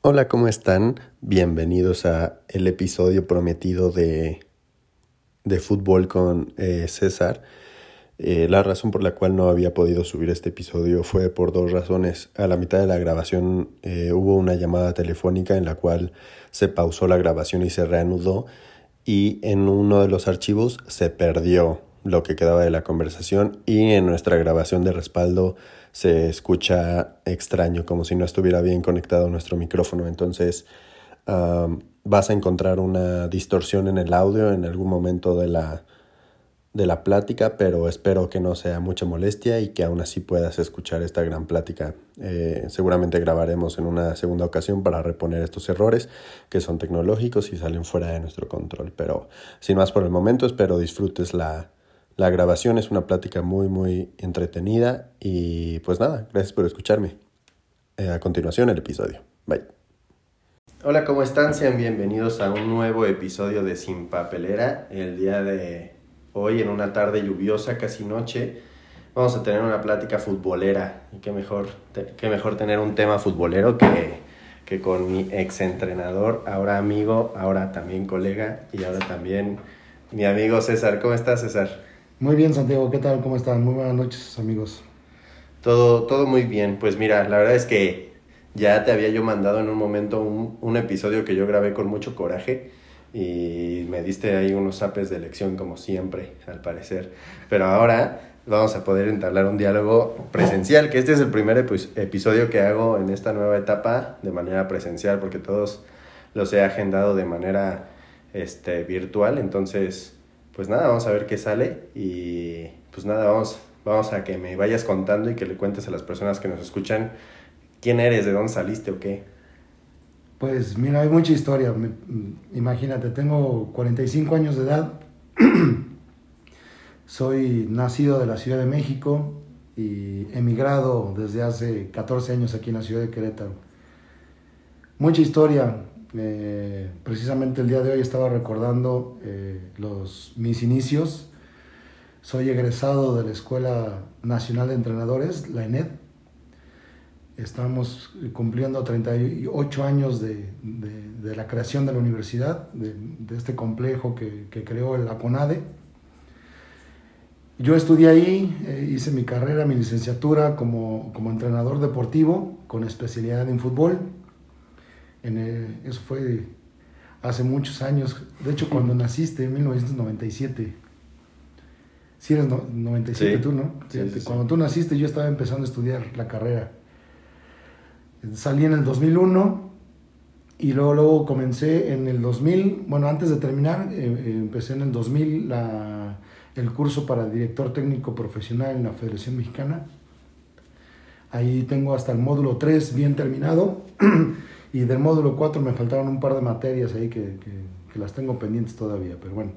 Hola, ¿cómo están? Bienvenidos a el episodio prometido de, de fútbol con eh, César. Eh, la razón por la cual no había podido subir este episodio fue por dos razones. A la mitad de la grabación eh, hubo una llamada telefónica en la cual se pausó la grabación y se reanudó y en uno de los archivos se perdió lo que quedaba de la conversación y en nuestra grabación de respaldo se escucha extraño, como si no estuviera bien conectado nuestro micrófono. Entonces vas a encontrar una distorsión en el audio en algún momento de la, de la plática, pero espero que no sea mucha molestia y que aún así puedas escuchar esta gran plática. Eh, seguramente grabaremos en una segunda ocasión para reponer estos errores que son tecnológicos y salen fuera de nuestro control. Pero sin más por el momento, espero disfrutes la, la grabación es una plática muy, muy entretenida y pues nada, gracias por escucharme. Eh, a continuación el episodio. Bye. Hola, ¿cómo están? Sean bienvenidos a un nuevo episodio de Sin Papelera. El día de hoy, en una tarde lluviosa, casi noche, vamos a tener una plática futbolera. Y qué mejor, qué mejor tener un tema futbolero que, que con mi ex entrenador, ahora amigo, ahora también colega y ahora también mi amigo César. ¿Cómo estás, César? Muy bien, Santiago, ¿qué tal? ¿Cómo están? Muy buenas noches, amigos. Todo, todo muy bien. Pues mira, la verdad es que ya te había yo mandado en un momento un, un episodio que yo grabé con mucho coraje y me diste ahí unos apes de elección como siempre, al parecer. Pero ahora vamos a poder entablar un diálogo presencial, que este es el primer episodio que hago en esta nueva etapa de manera presencial, porque todos los he agendado de manera este, virtual, entonces pues nada, vamos a ver qué sale y pues nada, vamos, vamos a que me vayas contando y que le cuentes a las personas que nos escuchan quién eres, de dónde saliste o qué. Pues mira, hay mucha historia. Imagínate, tengo 45 años de edad. Soy nacido de la Ciudad de México y emigrado desde hace 14 años aquí en la ciudad de Querétaro. Mucha historia. Eh, precisamente el día de hoy estaba recordando eh, los, mis inicios. Soy egresado de la Escuela Nacional de Entrenadores, la ENED. Estamos cumpliendo 38 años de, de, la creación de la universidad, de, este complejo que, que, creó la CONADE. Yo estudié ahí, eh, hice mi carrera, mi licenciatura como, como entrenador deportivo con especialidad en fútbol en eso fue hace muchos años. De hecho, cuando naciste, en 1997. Sí, eres 97 tú, ¿no? cuando tú naciste, yo estaba empezando a estudiar la carrera. Salí en el 2001 y luego, luego comencé en el 2000. Bueno, antes de terminar, eh, eh, empecé en el 2000 la, el curso para director técnico profesional en la Federación Mexicana. Ahí tengo hasta el módulo 3 bien terminado. Y del módulo 4 me faltaron un par de materias ahí que, que, las tengo pendientes todavía, pero bueno.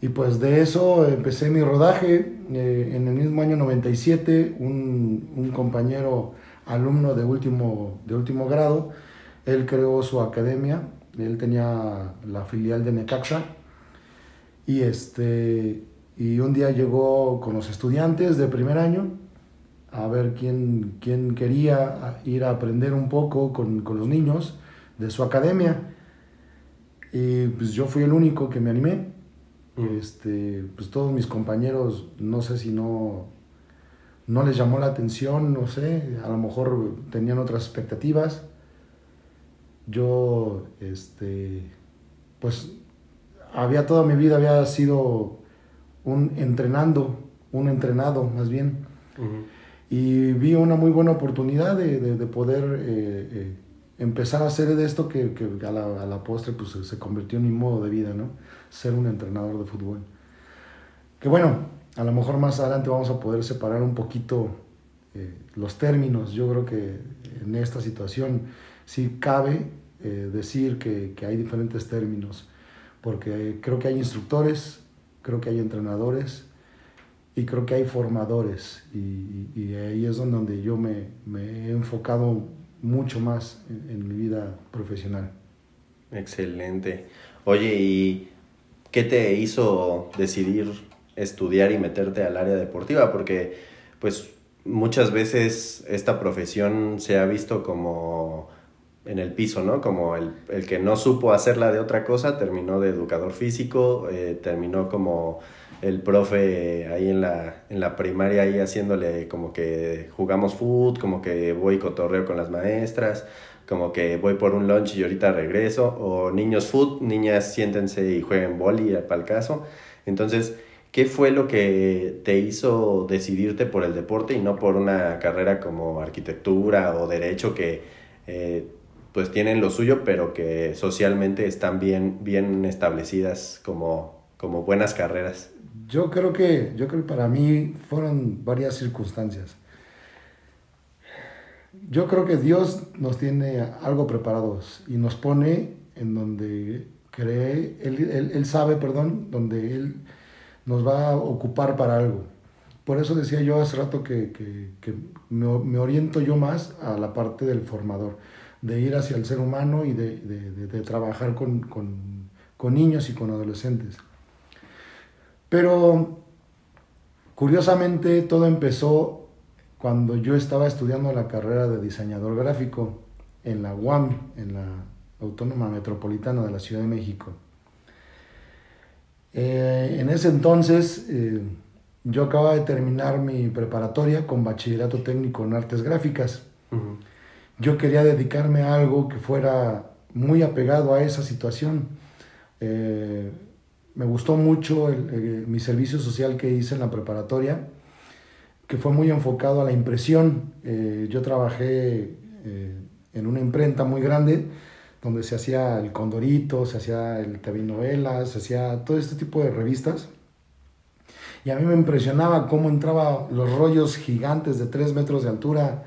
Y pues de eso empecé mi rodaje. Eh, en el mismo año 97, un, un, compañero alumno de último, de último grado, él creó su academia, él tenía la filial de Necaxa. Y, este, y un día llegó con los estudiantes de primer año a ver quién, quién quería ir a aprender un poco con, con, los niños de su academia. Y pues yo fui el único que me animé. Mm. Este, pues todos mis compañeros, no sé si no, no les llamó la atención, no sé, a lo mejor tenían otras expectativas. Yo, este, pues había toda mi vida, había sido un entrenando, un entrenado más bien y vi una muy buena oportunidad de, de, poder eh, eh, empezar a hacer de esto que, que a, la, a, la, postre pues, se convirtió en mi modo de vida, ¿no? Ser un entrenador de fútbol. Que bueno, a lo mejor más adelante vamos a poder separar un poquito eh, los términos. Yo creo que en esta situación sí cabe decir que, que hay diferentes términos, porque creo que hay instructores, creo que hay entrenadores, y creo que hay formadores y, ahí es donde yo me, me, he enfocado mucho más en, mi vida profesional. Excelente. Oye, ¿y qué te hizo decidir estudiar y meterte al área deportiva? Porque pues muchas veces esta profesión se ha visto como en el piso, ¿no? Como el, el, que no supo hacerla de otra cosa, terminó de educador físico, eh, terminó como el profe ahí en la, en la primaria, ahí haciéndole como que jugamos foot, como que voy cotorreo con las maestras, como que voy por un lunch y ahorita regreso, o niños foot, niñas siéntense y jueguen boli para el caso. Entonces, ¿qué fue lo que te hizo decidirte por el deporte y no por una carrera como arquitectura o derecho que eh, pues tienen lo suyo, pero que socialmente están bien, bien establecidas como, como buenas carreras? Yo creo que, yo creo para mí fueron varias circunstancias. Yo creo que Dios nos tiene algo preparados y nos pone en donde cree, Él, él, sabe, perdón, donde Él nos va a ocupar para algo. Por eso decía yo hace rato que, que, que me, me, oriento yo más a la parte del formador, de ir hacia el ser humano y de, de, trabajar con, con niños y con adolescentes. Pero curiosamente todo empezó cuando yo estaba estudiando la carrera de diseñador gráfico en la UAM, en la Autónoma Metropolitana de la Ciudad de México. Eh, en ese entonces eh, yo acababa de terminar mi preparatoria con bachillerato técnico en artes gráficas. Yo quería dedicarme a algo que fuera muy apegado a esa situación. Eh, me gustó mucho mi servicio social que hice en la preparatoria, que fue muy enfocado a la impresión. Eh, yo trabajé eh, en una imprenta muy grande donde se hacía el Condorito, se hacía el TV Novelas, se hacía todo este tipo de revistas. Y a mí me impresionaba cómo entraban los rollos gigantes de 3 metros de altura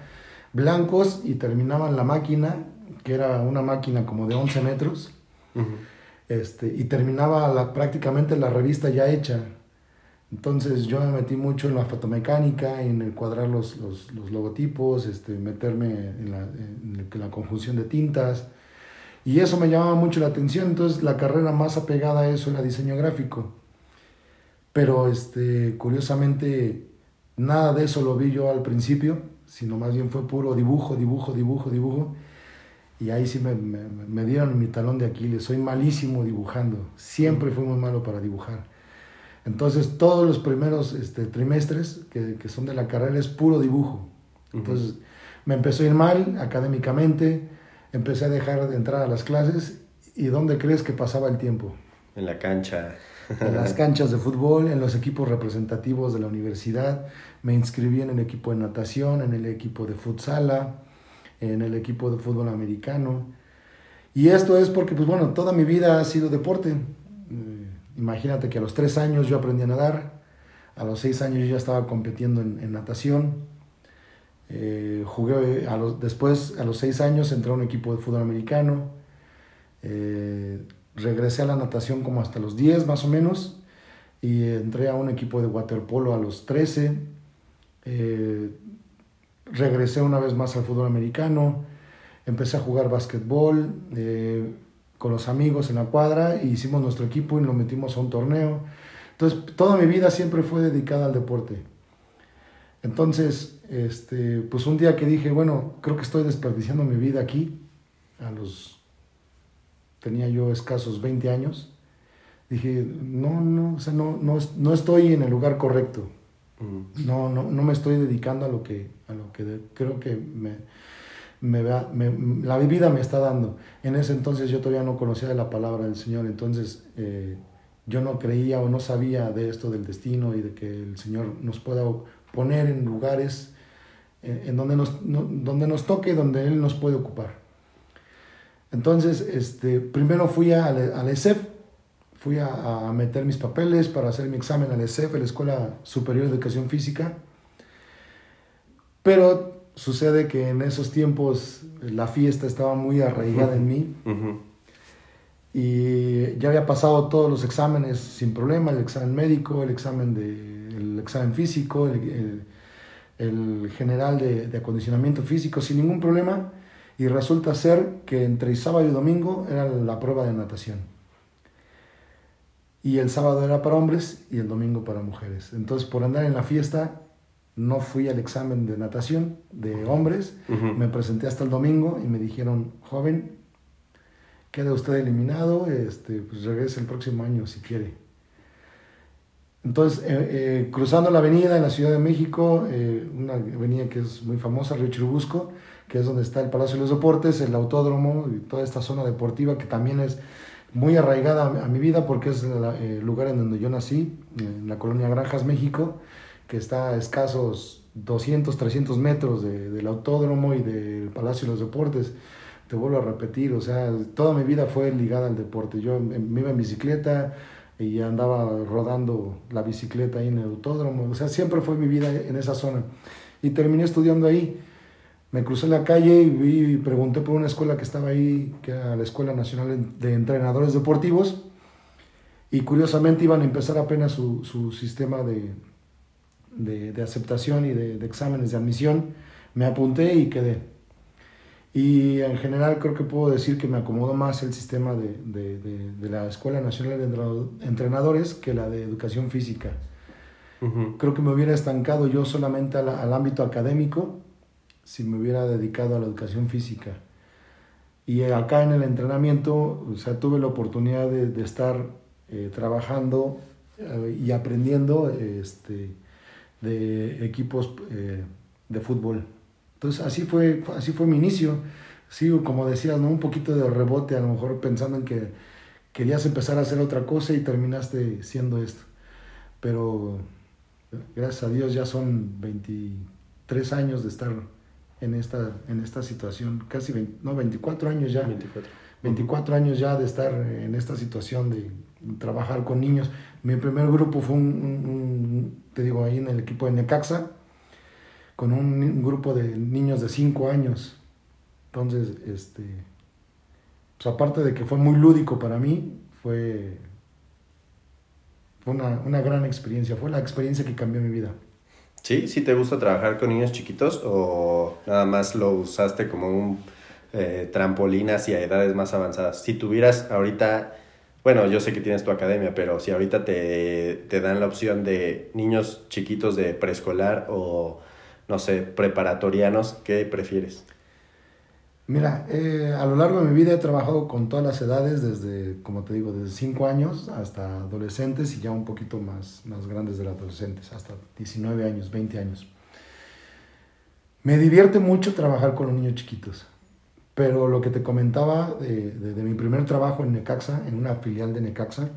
blancos y terminaban la máquina, que era una máquina como de 11 metros. Este, y terminaba prácticamente la revista ya hecha. Entonces yo me metí mucho en la fotomecánica, en el cuadrar los, los, los logotipos, este, meterme en la, en la, conjunción de tintas. Y eso me llamaba mucho la atención. Entonces la carrera más apegada a eso era diseño gráfico. Pero este, curiosamente nada de eso lo vi yo al principio, sino más bien fue puro dibujo, dibujo, dibujo, dibujo. Y ahí sí me, me, me, dieron mi talón de Aquiles. Soy malísimo dibujando. Siempre fui muy malo para dibujar. Entonces, todos los primeros este, trimestres que, que, son de la carrera es puro dibujo. Entonces, me empezó a ir mal académicamente. Empecé a dejar de entrar a las clases. ¿Y dónde crees que pasaba el tiempo? En la cancha. en las canchas de fútbol, en los equipos representativos de la universidad. Me inscribí en el equipo de natación, en el equipo de futsala en el equipo de fútbol americano. Y esto es porque, pues bueno, toda mi vida ha sido deporte. Eh, imagínate que a los tres años yo aprendí a nadar, a los seis años yo ya estaba compitiendo en, natación. Eh, jugué a los, después, a los seis años, entré a un equipo de fútbol americano. Eh, regresé a la natación como hasta los 10 más o menos. Y entré a un equipo de waterpolo a los 13 regresé una vez más al fútbol americano, empecé a jugar básquetbol eh, con los amigos en la cuadra, y hicimos nuestro equipo y lo metimos a un torneo. Entonces, toda mi vida siempre fue dedicada al deporte. Entonces, este, pues un día que dije, bueno, creo que estoy desperdiciando mi vida aquí, a los, tenía yo escasos 20 años, dije, no, no, o sea, no, no, no estoy en el lugar correcto. No, no, no me estoy dedicando a lo que, a lo que creo que me, me, me, la vida me está dando. En ese entonces yo todavía no conocía de la palabra del Señor, entonces eh, yo no creía o no sabía de esto del destino y de que el Señor nos pueda poner en lugares eh, en, donde, nos, donde nos toque, donde Él nos puede ocupar. Entonces, este, primero fui al, al ESEF, fui a, meter mis papeles para hacer mi examen al ESEF, la Escuela Superior de Educación Física. Pero sucede que en esos tiempos la fiesta estaba muy arraigada en mí. Y ya había pasado todos los exámenes sin problema, el examen médico, el examen, de, el examen físico, el, el, general de, de, acondicionamiento físico sin ningún problema. Y resulta ser que entre sábado y domingo era la prueba de natación y el sábado era para hombres y el domingo para mujeres. Entonces, por andar en la fiesta, no fui al examen de natación de hombres, me presenté hasta el domingo y me dijeron, joven, queda usted eliminado, este, pues regrese el próximo año si quiere. Entonces, eh, eh, cruzando la avenida en la Ciudad de México, eh, una avenida que es muy famosa, Río Churubusco, que es donde está el Palacio de los Deportes, el autódromo y toda esta zona deportiva que también es muy arraigada a, mi vida porque es el lugar en donde yo nací, en la colonia Granjas, México que está a escasos 200, 300 metros del autódromo y del Palacio de los Deportes. Te vuelvo a repetir, o sea, toda mi vida fue ligada al deporte. Yo me iba en bicicleta y andaba rodando la bicicleta ahí en el autódromo. O sea, siempre fue mi vida en esa zona. Y terminé estudiando ahí. Me crucé la calle y, vi, pregunté por una escuela que estaba ahí, que era la Escuela Nacional de Entrenadores Deportivos. Y curiosamente iban a empezar apenas su, su sistema de, de, aceptación y de, exámenes de admisión, me apunté y quedé. Y en general creo que puedo decir que me acomodó más el sistema de, la Escuela Nacional de Entrenadores que la de Educación Física. Creo que me hubiera estancado yo solamente al, ámbito académico si me hubiera dedicado a la educación física. Y acá en el entrenamiento, o sea, tuve la oportunidad de, estar eh, trabajando eh, y aprendiendo este, de equipos eh, de fútbol. Entonces así fue, así fue mi inicio. Sí, como decías, ¿no? un poquito de rebote, a lo mejor pensando en que querías empezar a hacer otra cosa y terminaste siendo esto. Pero gracias a Dios ya son 23 años de estar en esta, en esta situación, casi no, 24 años ya. 24. 24 años ya de estar en esta situación de trabajar con niños. Mi primer grupo fue un, te digo, ahí en el equipo de Necaxa, con un, grupo de niños de 5 años. Entonces, este, pues aparte de que fue muy lúdico para mí, fue, una, una gran experiencia, fue la experiencia que cambió mi vida. ¿Sí? ¿Sí te gusta trabajar con niños chiquitos o nada más lo usaste como un eh, trampolín hacia edades más avanzadas? Si tuvieras ahorita bueno, yo sé que tienes tu academia, pero si ahorita te, dan la opción de niños chiquitos de preescolar o, no sé, preparatorianos, ¿qué prefieres? Mira, eh, a lo largo de mi vida he trabajado con todas las edades, desde, como te digo, desde 5 años hasta adolescentes y ya un poquito más, más grandes de los adolescentes, hasta 19 años, 20 años. Me divierte mucho trabajar con los niños chiquitos. Pero lo que te comentaba de, mi primer trabajo en Necaxa, en una filial de Necaxa,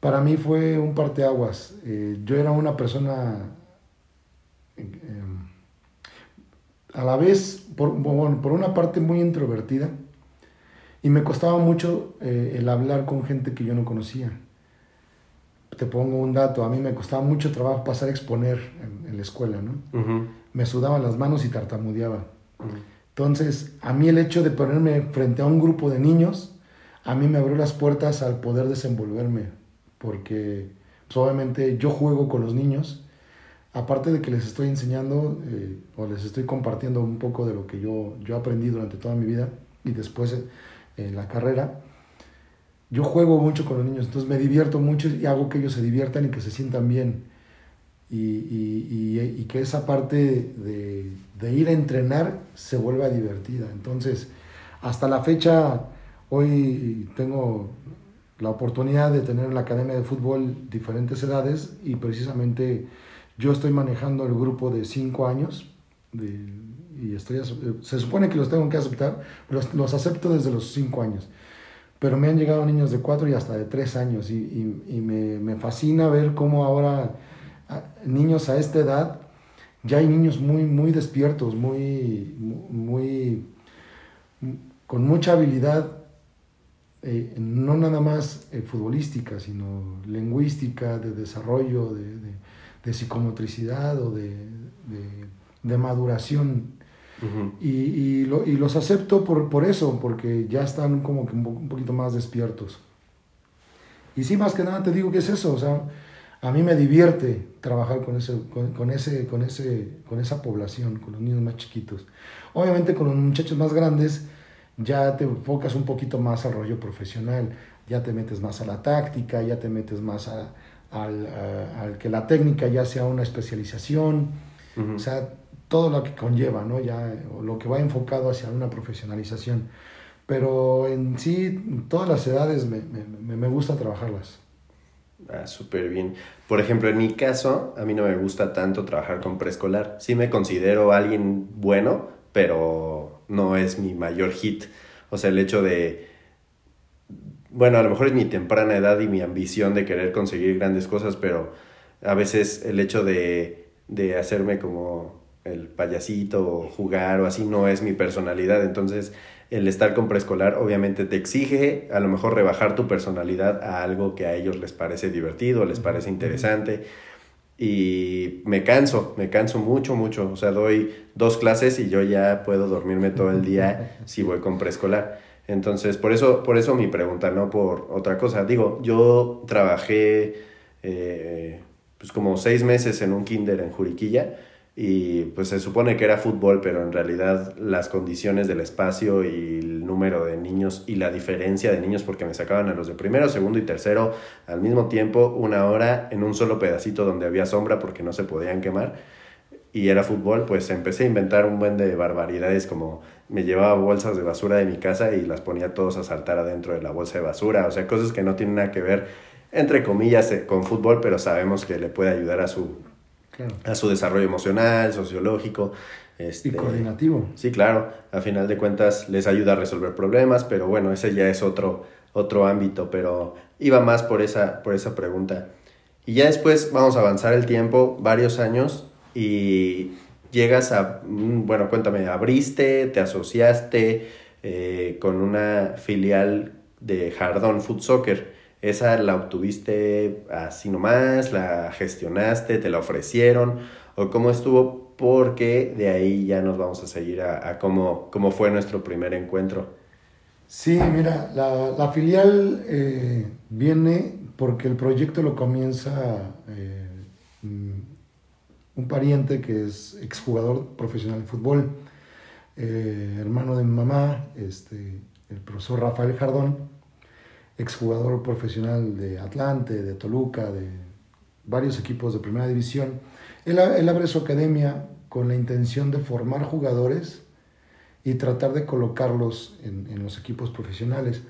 para mí fue un parteaguas. Eh, yo era una persona eh, a la vez, por, por, una parte muy introvertida, y me costaba mucho eh, el hablar con gente que yo no conocía. Te pongo un dato, a mí me costaba mucho trabajo pasar a exponer en, la escuela, ¿no? Me sudaban las manos y tartamudeaba. Entonces, a mí el hecho de ponerme frente a un grupo de niños, a mí me abrió las puertas al poder desenvolverme, porque pues, obviamente yo juego con los niños, aparte de que les estoy enseñando eh, o les estoy compartiendo un poco de lo que yo, yo aprendí durante toda mi vida y después en la carrera, yo juego mucho con los niños, entonces me divierto mucho y hago que ellos se diviertan y que se sientan bien y, que esa parte de, ir a entrenar se vuelva divertida. Entonces, hasta la fecha, hoy tengo la oportunidad de tener en la Academia de Fútbol diferentes edades y precisamente yo estoy manejando el grupo de 5 años y estoy, se supone que los tengo que aceptar, los, los acepto desde los 5 años pero me han llegado niños de 4 y hasta de 3 años y, y me, me, fascina ver cómo ahora niños a esta edad, ya hay niños muy, muy despiertos, muy, muy, con mucha habilidad, eh, no nada más eh, futbolística, sino lingüística, de desarrollo, de, psicomotricidad o de, maduración. y, los acepto por, por, eso, porque ya están como que un, un, poquito más despiertos. Y sí, más que nada te digo que es eso, o sea, a mí me divierte trabajar con, ese, con, ese, con, ese, con esa población, con los niños más chiquitos. Obviamente con los muchachos más grandes ya te enfocas un poquito más al rollo profesional, ya te metes más a la táctica, ya te metes más a, al, al, que la técnica ya sea una especialización, o sea, todo lo que conlleva, ¿no? Ya, lo que va enfocado hacia una profesionalización. Pero en sí, todas las edades me, me, me gusta trabajarlas. Ah, súper bien. Por ejemplo, en mi caso, a mí no me gusta tanto trabajar con preescolar. Sí me considero alguien bueno, pero no es mi mayor hit. O sea, el hecho de... Bueno, a lo mejor es mi temprana edad y mi ambición de querer conseguir grandes cosas, pero a veces el hecho de, de hacerme como el payasito o jugar o así no es mi personalidad. Entonces, el estar con preescolar obviamente te exige a lo mejor rebajar tu personalidad a algo que a ellos les parece divertido, les parece interesante. Y me canso, me canso mucho, mucho. O sea, doy dos clases y yo ya puedo dormirme todo el día si voy con preescolar. Entonces, por eso, por eso mi pregunta, no por otra cosa. Digo, yo trabajé eh, pues como seis meses en un kinder en Juriquilla y pues se supone que era fútbol, pero en realidad las condiciones del espacio y el número de niños y la diferencia de niños, porque me sacaban a los de primero, segundo y tercero al mismo tiempo, una hora en un solo pedacito donde había sombra porque no se podían quemar y era fútbol, pues empecé a inventar un buen de barbaridades como me llevaba bolsas de basura de mi casa y las ponía todos a saltar adentro de la bolsa de basura, o sea, cosas que no tienen nada que ver, entre comillas, eh, con fútbol, pero sabemos que le puede ayudar a su a su desarrollo emocional, sociológico. Este, y coordinativo. Sí, claro. A final de cuentas les ayuda a resolver problemas, pero bueno, ese ya es otro, otro ámbito, pero iba más por esa, por esa pregunta. Y ya después vamos a avanzar el tiempo, varios años, y llegas a, mm, bueno, cuéntame, abriste, te asociaste eh, con una filial de Jardón Food Soccer. ¿Esa la obtuviste así nomás? ¿La gestionaste? ¿Te la ofrecieron? ¿O cómo estuvo? Porque de ahí ya nos vamos a seguir a, cómo, cómo, fue nuestro primer encuentro. Sí, mira, la, filial eh, viene porque el proyecto lo comienza eh, un pariente que es exjugador profesional de fútbol, eh, hermano de mi mamá, este, el profesor Rafael Jardón exjugador profesional de Atlante, de Toluca, de varios equipos de primera división. Él, abre su academia con la intención de formar jugadores y tratar de colocarlos en, los equipos profesionales.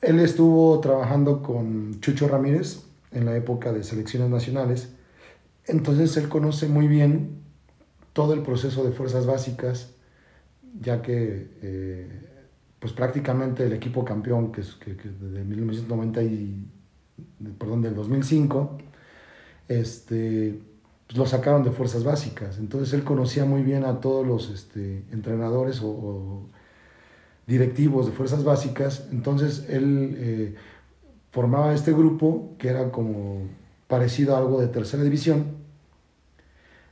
Él estuvo trabajando con Chucho Ramírez en la época de selecciones nacionales, entonces él conoce muy bien todo el proceso de fuerzas básicas, ya que eh, pues prácticamente el equipo campeón, que es que, de 1990 y, perdón, del 2005, este, pues lo sacaron de fuerzas básicas. Entonces él conocía muy bien a todos los este, entrenadores o, directivos de fuerzas básicas. Entonces él eh, formaba este grupo que era como parecido a algo de tercera división.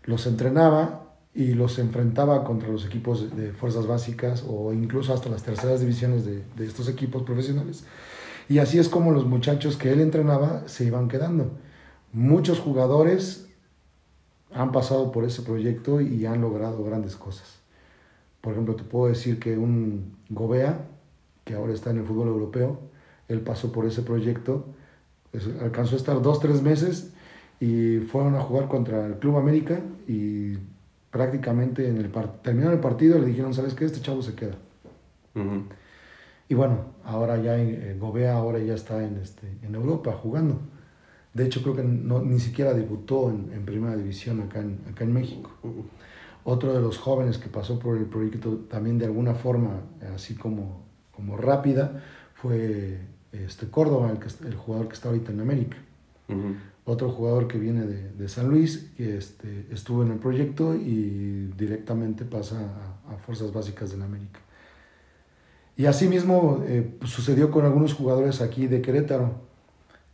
Los entrenaba y los enfrentaba contra los equipos de fuerzas básicas o incluso hasta las terceras divisiones de, estos equipos profesionales. Y así es como los muchachos que él entrenaba se iban quedando. Muchos jugadores han pasado por ese proyecto y han logrado grandes cosas. Por ejemplo, te puedo decir que un Gobea, que ahora está en el fútbol europeo, él pasó por ese proyecto, alcanzó a estar dos, tres meses y fueron a jugar contra el Club América y prácticamente en el terminaron el partido le dijeron, ¿sabes qué? Este chavo se queda. Y bueno, ahora ya en, Gobea ahora ya está en, este, en Europa jugando. De hecho, creo que no, ni siquiera debutó en, primera división acá en, acá en México. Otro de los jóvenes que pasó por el proyecto también de alguna forma, así como, como rápida, fue este Córdoba, el, el jugador que está ahorita en América otro jugador que viene de, San Luis, que este, estuvo en el proyecto y directamente pasa a, Fuerzas Básicas de la América. Y asimismo eh, sucedió con algunos jugadores aquí de Querétaro.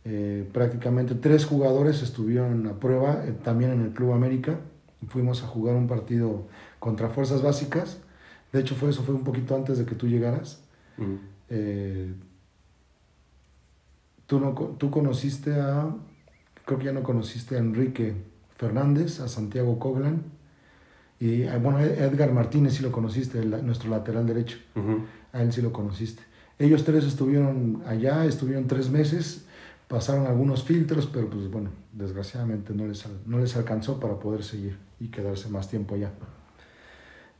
Eh, prácticamente tres jugadores estuvieron a prueba eh, también en el Club América. Fuimos a jugar un partido contra Fuerzas Básicas. De hecho, fue eso fue un poquito antes de que tú llegaras. tú, no, tú conociste a creo que ya no conociste a Enrique Fernández, a Santiago Coglan, y ah, bueno, Edgar Martínez sí lo conociste, nuestro lateral derecho, a él sí lo conociste. Ellos tres estuvieron allá, estuvieron tres meses, pasaron algunos filtros, pero pues bueno, desgraciadamente no les, no les alcanzó para poder seguir y quedarse más tiempo allá.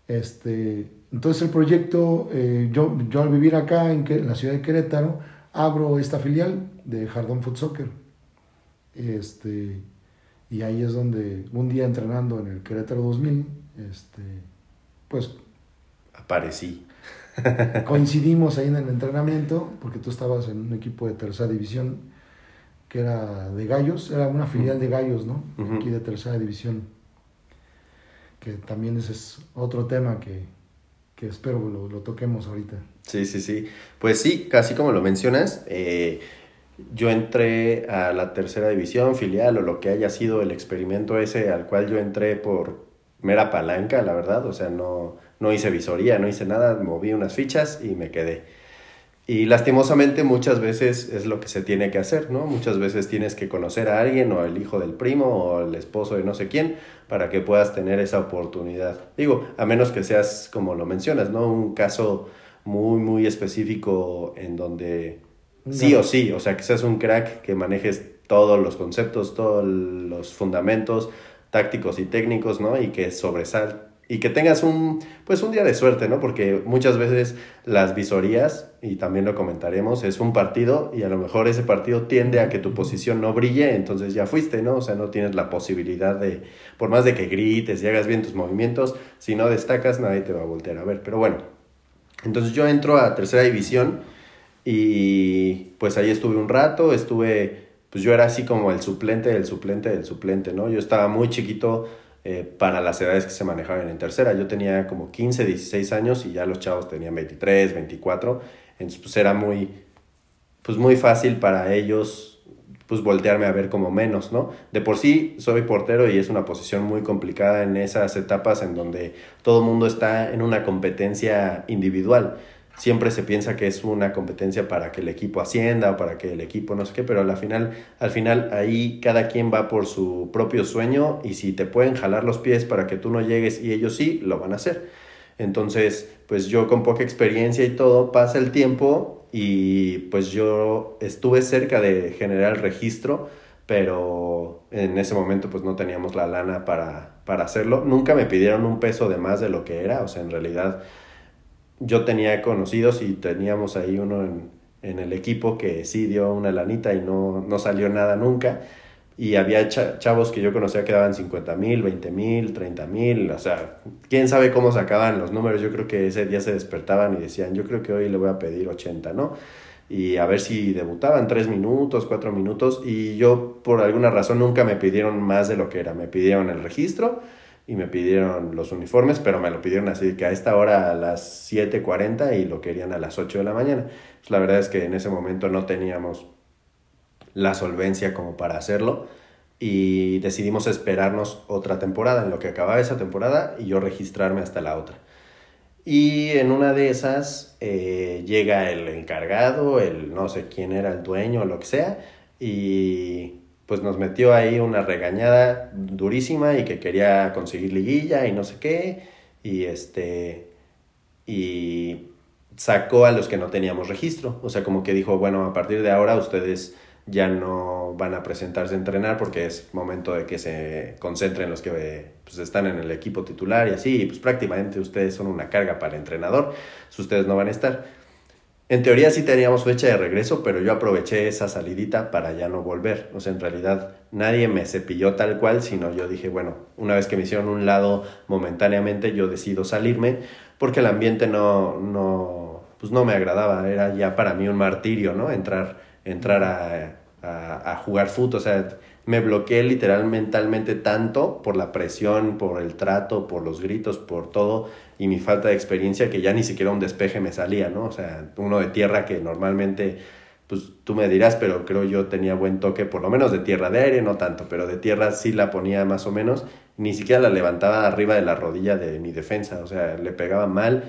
Este, entonces el proyecto, eh, yo, yo al vivir acá en, en, la ciudad de Querétaro, abro esta filial de Jardón Foot Soccer. Este, y ahí es donde un día entrenando en el Querétaro 2000, este, pues... Aparecí. coincidimos ahí en el entrenamiento, porque tú estabas en un equipo de tercera división que era de Gallos, era una filial de Gallos, ¿no? Aquí de tercera división. Que también ese es otro tema que, que espero lo, lo, toquemos ahorita. Sí, sí, sí. Pues sí, casi como lo mencionas, eh, yo entré a la tercera división, filial o lo que haya sido el experimento ese al cual yo entré por mera palanca, la verdad, o sea, no, no hice visoría, no hice nada, moví unas fichas y me quedé. Y lastimosamente muchas veces es lo que se tiene que hacer, ¿no? Muchas veces tienes que conocer a alguien o el hijo del primo o el esposo de no sé quién para que puedas tener esa oportunidad. Digo, a menos que seas, como lo mencionas, ¿no? Un caso muy, muy específico en donde sí o sí, o sea, que seas un crack, que manejes todos los conceptos, todos los fundamentos tácticos y técnicos, ¿no? Y que sobresal y que tengas un, pues un día de suerte, ¿no? Porque muchas veces las visorías, y también lo comentaremos, es un partido y a lo mejor ese partido tiende a que tu posición no brille, entonces ya fuiste, ¿no? O sea, no tienes la posibilidad de, por más de que grites y hagas bien tus movimientos, si no destacas nadie te va a voltear a ver. Pero bueno, entonces yo entro a tercera división y pues ahí estuve un rato, estuve, pues yo era así como el suplente del suplente del suplente, ¿no? Yo estaba muy chiquito eh, para las edades que se manejaban en tercera. Yo tenía como 15, 16 años y ya los chavos tenían 23, 24. Entonces pues era muy, pues muy fácil para ellos pues voltearme a ver como menos, ¿no? De por sí soy portero y es una posición muy complicada en esas etapas en donde todo el mundo está en una competencia individual siempre se piensa que es una competencia para que el equipo ascienda o para que el equipo no sé qué, pero al final, al final ahí cada quien va por su propio sueño y si te pueden jalar los pies para que tú no llegues y ellos sí, lo van a hacer. Entonces, pues yo con poca experiencia y todo, pasa el tiempo y pues yo estuve cerca de generar el registro, pero en ese momento pues no teníamos la lana para, para hacerlo. Nunca me pidieron un peso de más de lo que era, o sea, en realidad yo tenía conocidos y teníamos ahí uno en, en, el equipo que sí dio una lanita y no, no salió nada nunca. Y había chavos que yo conocía que daban 50 mil, 20 mil, 30 mil, o sea, quién sabe cómo sacaban los números. Yo creo que ese día se despertaban y decían, yo creo que hoy le voy a pedir 80, ¿no? Y a ver si debutaban 3 minutos, 4 minutos. Y yo, por alguna razón, nunca me pidieron más de lo que era. Me pidieron el registro y me pidieron los uniformes, pero me lo pidieron así que a esta hora a las 7.40 y lo querían a las 8 de la mañana. La verdad es que en ese momento no teníamos la solvencia como para hacerlo y decidimos esperarnos otra temporada, en lo que acababa esa temporada y yo registrarme hasta la otra. Y en una de esas eh, llega el encargado, el no sé quién era el dueño lo que sea, y pues nos metió ahí una regañada durísima y que quería conseguir liguilla y no sé qué, y este, y sacó a los que no teníamos registro, o sea, como que dijo, bueno, a partir de ahora ustedes ya no van a presentarse a entrenar porque es momento de que se concentren los que pues, están en el equipo titular y así, y pues prácticamente ustedes son una carga para el entrenador, si ustedes no van a estar. En teoría sí teníamos fecha de regreso, pero yo aproveché esa salidita para ya no volver. O sea, en realidad nadie me cepilló tal cual, sino yo dije, bueno, una vez que me hicieron un lado momentáneamente, yo decido salirme porque el ambiente no, no, pues no me agradaba. Era ya para mí un martirio, ¿no? Entrar, entrar a, a, a jugar fútbol. O sea, me bloqueé literal mentalmente tanto por la presión, por el trato, por los gritos, por todo y mi falta de experiencia que ya ni siquiera un despeje me salía, ¿no? O sea, uno de tierra que normalmente, pues tú me dirás, pero creo yo tenía buen toque, por lo menos de tierra, de aire no tanto, pero de tierra sí la ponía más o menos, ni siquiera la levantaba arriba de la rodilla de mi defensa, o sea, le pegaba mal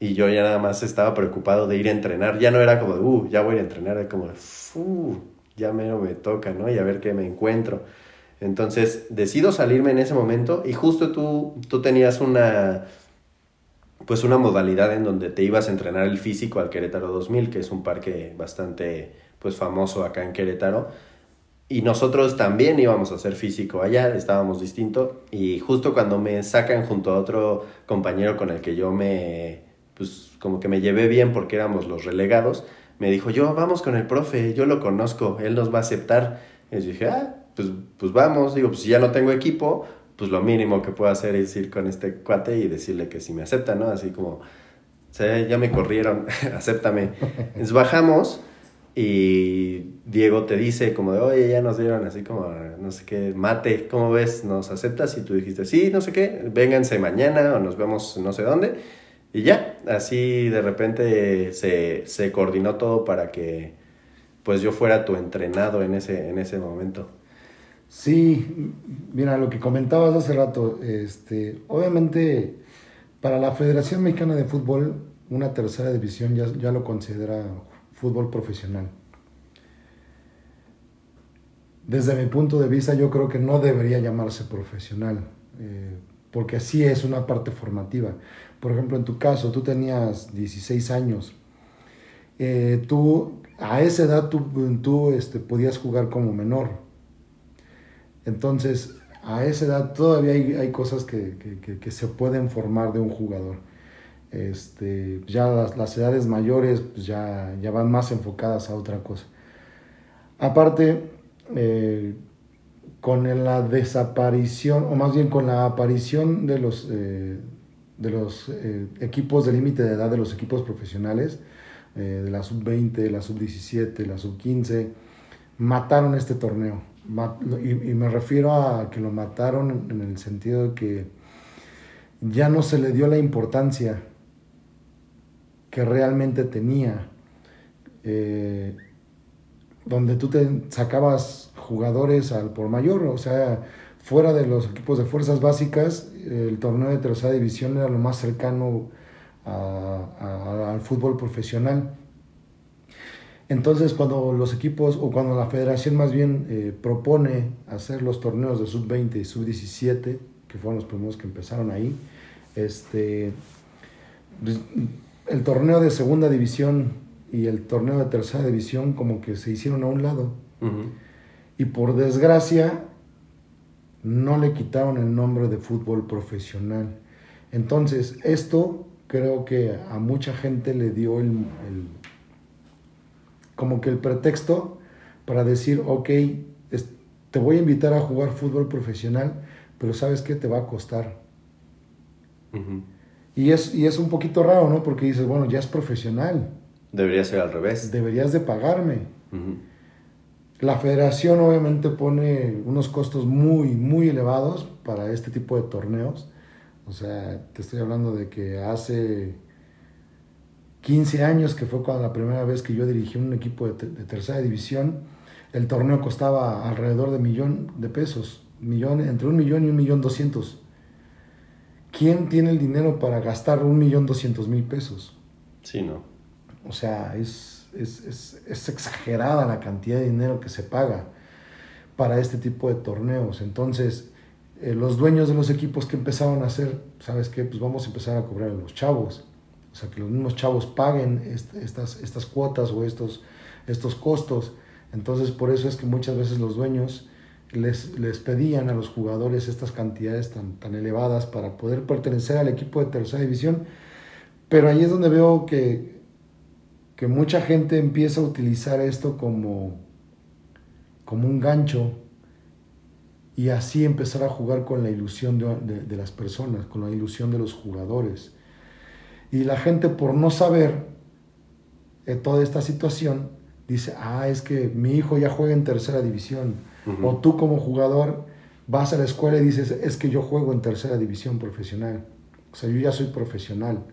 y yo ya nada más estaba preocupado de ir a entrenar, ya no era como de, uh, ya voy a entrenar, era como de, uh, ya menos me toca, ¿no? Y a ver qué me encuentro. Entonces decido salirme en ese momento y justo tú, tú tenías una, pues una modalidad en donde te ibas a entrenar el físico al Querétaro 2000, que es un parque bastante pues famoso acá en Querétaro. Y nosotros también íbamos a hacer físico allá, estábamos distintos. Y justo cuando me sacan junto a otro compañero con el que yo me, pues como que me llevé bien porque éramos los relegados, me dijo, yo vamos con el profe, yo lo conozco, él nos va a aceptar. Y yo dije, ah, pues, pues vamos, digo, pues si ya no tengo equipo, pues lo mínimo que puedo hacer es ir con este cuate y decirle que si me acepta, ¿no? Así como, ya me corrieron, acéptame. Entonces bajamos y Diego te dice como de, oye, ya nos dieron así como, no sé qué, mate, ¿cómo ves? ¿Nos aceptas? Y tú dijiste, sí, no sé qué, vénganse mañana o nos vemos no sé dónde. Y ya, así de repente se, se coordinó todo para que pues yo fuera tu entrenado en ese, en ese momento. Sí, mira, lo que comentabas hace rato, este, obviamente para la Federación Mexicana de Fútbol, una tercera división ya, ya lo considera fútbol profesional. Desde mi punto de vista, yo creo que no debería llamarse profesional, eh, porque así es una parte formativa. Por ejemplo, en tu caso, tú tenías 16 años. Eh, tú, a esa edad, tú, tú este, podías jugar como menor. Entonces, a esa edad todavía hay, hay cosas que, que, que, se pueden formar de un jugador. Este, ya las, las edades mayores pues ya, ya, van más enfocadas a otra cosa. Aparte, eh, con la desaparición, o más bien con la aparición de los, eh, de los eh, equipos de límite de edad, de los equipos profesionales, de la sub-20, de la sub-17, la sub-15, mataron este torneo. Y, y, me refiero a que lo mataron en el sentido de que ya no se le dio la importancia que realmente tenía, eh, donde tú te sacabas jugadores al por mayor, o sea, fuera de los equipos de fuerzas básicas, el torneo de tercera división era lo más cercano al fútbol profesional. Entonces, cuando los equipos, o cuando la federación más bien eh, propone hacer los torneos de sub-20 y sub-17, que fueron los primeros que empezaron ahí, este, pues, el torneo de segunda división y el torneo de tercera división como que se hicieron a un lado. Y por desgracia no le quitaron el nombre de fútbol profesional. Entonces, esto creo que a mucha gente le dio el, como que el pretexto para decir, ok, te voy a invitar a jugar fútbol profesional, pero ¿sabes qué? Te va a costar. Y es, y es un poquito raro, ¿no? Porque dices, bueno, ya es profesional. Debería ser al revés. Deberías de pagarme. La federación obviamente pone unos costos muy, muy elevados para este tipo de torneos. O sea, te estoy hablando de que hace 15 años, que fue cuando la primera vez que yo dirigí un equipo de, tercera división, el torneo costaba alrededor de millón de pesos, millón, entre un millón y un millón doscientos. ¿quién tiene el dinero para gastar un millón doscientos mil pesos? Sí, ¿no? O sea, es, es, exagerada la cantidad de dinero que se paga para este tipo de torneos. Entonces, eh, los dueños de los equipos que empezaron a hacer, ¿sabes qué? Pues vamos a empezar a cobrar a los chavos. O sea, que los mismos chavos paguen estas, estas cuotas o estos, estos costos. Entonces, por eso es que muchas veces los dueños les, les pedían a los jugadores estas cantidades tan, tan elevadas para poder pertenecer al equipo de tercera división. Pero ahí es donde veo que, que mucha gente empieza a utilizar esto como, como un gancho y así empezar a jugar con la ilusión de, de, las personas, con la ilusión de los jugadores. Y la gente por no saber de toda esta situación dice, ah, es que mi hijo ya juega en tercera división o tú como jugador vas a la escuela y dices, es que yo juego en tercera división profesional. O sea, yo ya soy profesional.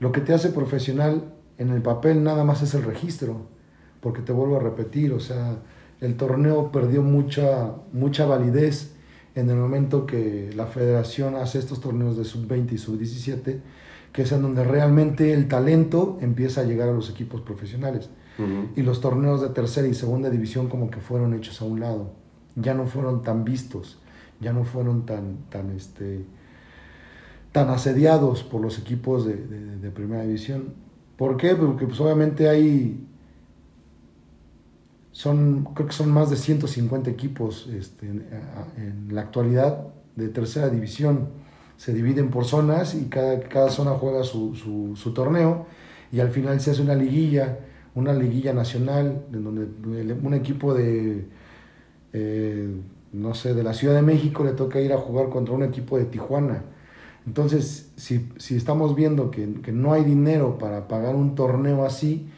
Lo que te hace profesional en el papel nada más es el registro, porque te vuelvo a repetir, o sea, el torneo perdió mucha, mucha validez en el momento que la federación hace estos torneos de sub-20 y sub-17, que es en donde realmente el talento empieza a llegar a los equipos profesionales. Y los torneos de tercera y segunda división como que fueron hechos a un lado. Ya no fueron tan vistos, ya no fueron tan, tan, este, tan asediados por los equipos de, de, primera división. ¿Por qué? Porque pues obviamente hay, son, creo que son más de 150 equipos este, en, la actualidad de tercera división. Se dividen por zonas y cada, cada zona juega su, su, torneo y al final se hace una liguilla, una liguilla nacional, en donde un equipo de, eh, no sé, de la Ciudad de México le toca ir a jugar contra un equipo de Tijuana. Entonces, si, si estamos viendo que, que no hay dinero para pagar un torneo así,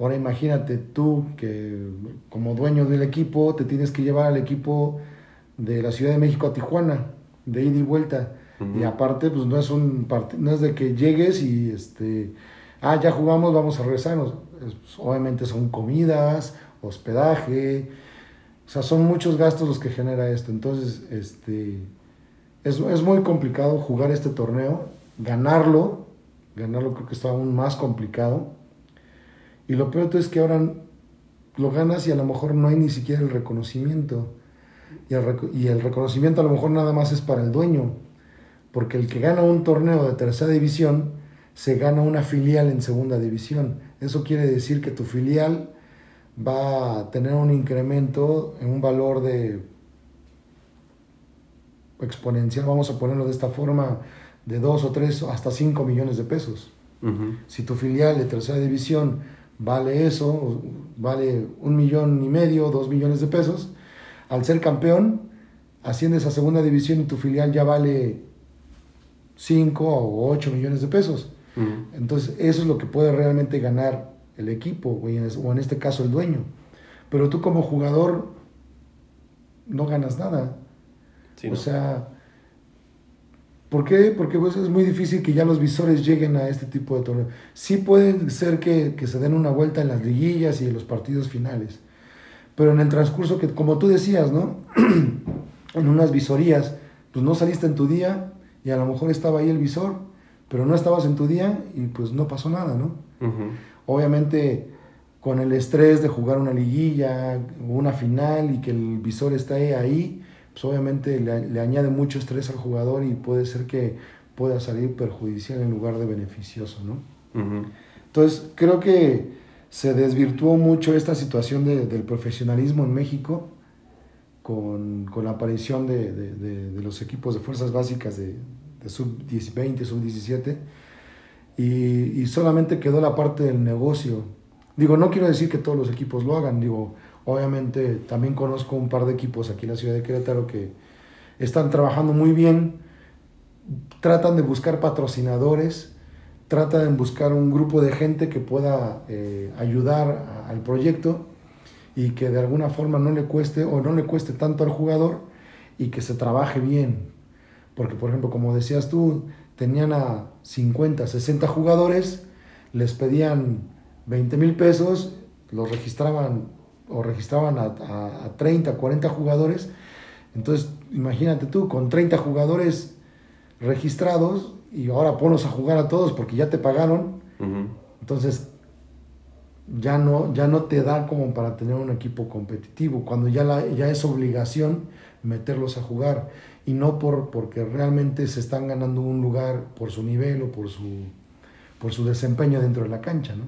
Ahora imagínate tú que como dueño del equipo te tienes que llevar al equipo de la Ciudad de México a Tijuana, de ida y vuelta. Y aparte, pues no es un no es de que llegues y este, ah, ya jugamos, vamos a regresarnos. Pues, obviamente son comidas, hospedaje, o sea, son muchos gastos los que genera esto. Entonces, este, es, es muy complicado jugar este torneo, ganarlo, ganarlo creo que está aún más complicado y lo peor es que ahora lo ganas y a lo mejor no hay ni siquiera el reconocimiento. Y el, y el reconocimiento a lo mejor nada más es para el dueño. Porque el que gana un torneo de tercera división se gana una filial en segunda división. Eso quiere decir que tu filial va a tener un incremento en un valor de exponencial, vamos a ponerlo de esta forma, de 2 o 3 hasta 5 millones de pesos. Si tu filial de tercera división vale eso, vale un millón y medio, dos millones de pesos. Al ser campeón, asciendes a segunda división y tu filial ya vale cinco o ocho millones de pesos. Entonces, eso es lo que puede realmente ganar el equipo, o en este caso el dueño. Pero tú como jugador no ganas nada. O sea, ¿Por qué? Porque pues, es muy difícil que ya los visores lleguen a este tipo de torneos. Sí puede ser que, se den una vuelta en las liguillas y en los partidos finales, pero en el transcurso que, como tú decías, ¿no? en unas visorías, pues no saliste en tu día y a lo mejor estaba ahí el visor, pero no estabas en tu día y pues no pasó nada, ¿no? Obviamente con el estrés de jugar una liguilla, una final y que el visor esté ahí, pues, obviamente le, añade mucho estrés al jugador y puede ser que pueda salir perjudicial en lugar de beneficioso, ¿no? Entonces, creo que se desvirtuó mucho esta situación del profesionalismo en México con, la aparición de, los equipos de fuerzas básicas de, sub-20, sub-17 y, y solamente quedó la parte del negocio. Digo, no quiero decir que todos los equipos lo hagan, digo, Obviamente también conozco un par de equipos aquí en la ciudad de Querétaro que están trabajando muy bien, tratan de buscar patrocinadores, tratan de buscar un grupo de gente que pueda eh, ayudar al proyecto y que de alguna forma no le cueste o no le cueste tanto al jugador y que se trabaje bien. Porque, por ejemplo, como decías tú, tenían a 50, 60 jugadores, les pedían 20 mil pesos, los registraban o registraban a, a, 30, 40 jugadores. Entonces, imagínate tú, con 30 jugadores registrados y ahora ponlos a jugar a todos porque ya te pagaron. Entonces, ya no, ya no te da como para tener un equipo competitivo, cuando ya, la, ya es obligación meterlos a jugar y no por, porque realmente se están ganando un lugar por su nivel o por su, por su desempeño dentro de la cancha, ¿no?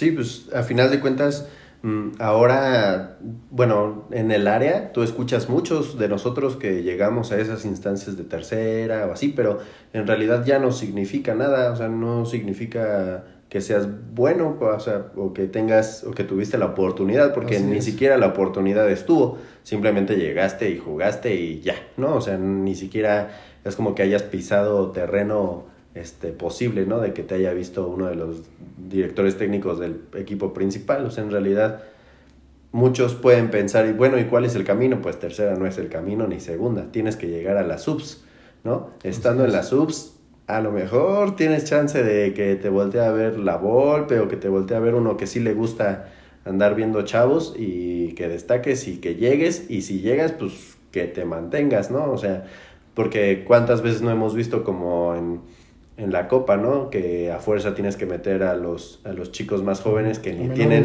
Sí, pues a final de cuentas, mm, ahora, bueno, en el área tú escuchas muchos de nosotros que llegamos a esas instancias de tercera o así, pero en realidad ya no significa nada, o sea, no significa que seas bueno, o, sea, o que tengas, o que tuviste la oportunidad, porque ni siquiera la oportunidad estuvo, simplemente llegaste y jugaste y ya, ¿no? O sea, ni siquiera es como que hayas pisado terreno este, posible, ¿no? De que te haya visto uno de los directores técnicos del equipo principal. O sea, en realidad muchos pueden pensar, y bueno, ¿y cuál es el camino? Pues tercera no es el camino ni segunda. Tienes que llegar a las subs, ¿no? Estando en las subs, a lo mejor tienes chance de que te voltee a ver la Volpe o que te voltee a ver uno que sí le gusta andar viendo chavos y que destaques y que llegues y si llegas pues que te mantengas, ¿no? O sea, porque cuántas veces no hemos visto como en en la copa, ¿no? Que a fuerza tienes que meter a los, a los chicos más jóvenes que ni tienen...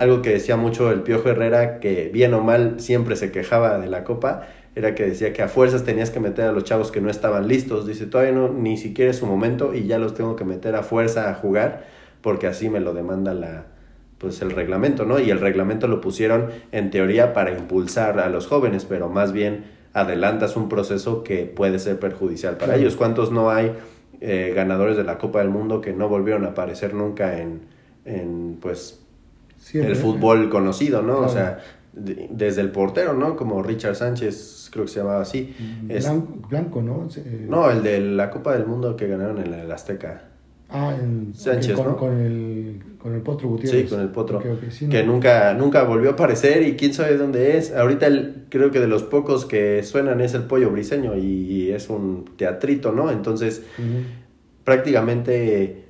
algo que decía mucho el Piojo Herrera, que bien o mal siempre se quejaba de la copa, era que decía que a fuerzas tenías que meter a los chavos que no estaban listos. Dice, todavía no, ni siquiera es su momento y ya los tengo que meter a fuerza a jugar porque así me lo demanda la, pues el reglamento, ¿no? Y el reglamento lo pusieron en teoría para impulsar a los jóvenes, pero más bien adelantas un proceso que puede ser perjudicial para ellos. ¿Cuántos no hay eh, ganadores de la Copa del Mundo que no volvieron a aparecer nunca en, en pues, el fútbol conocido, ¿no? O sea, desde el portero, ¿no? Como Richard Sánchez, creo que se llamaba así. Blanco, ¿no? No, el de la Copa del Mundo que ganaron en el Azteca. Ah, en, Sánchez, con, ¿no? con, el, con el Potro Gutiérrez. Sí, con el Potro. que nunca, nunca volvió a aparecer y quién sabe dónde es. Ahorita el, creo que de los pocos que suenan es el Pollo Briseño y, es un teatrito, ¿no? Entonces, prácticamente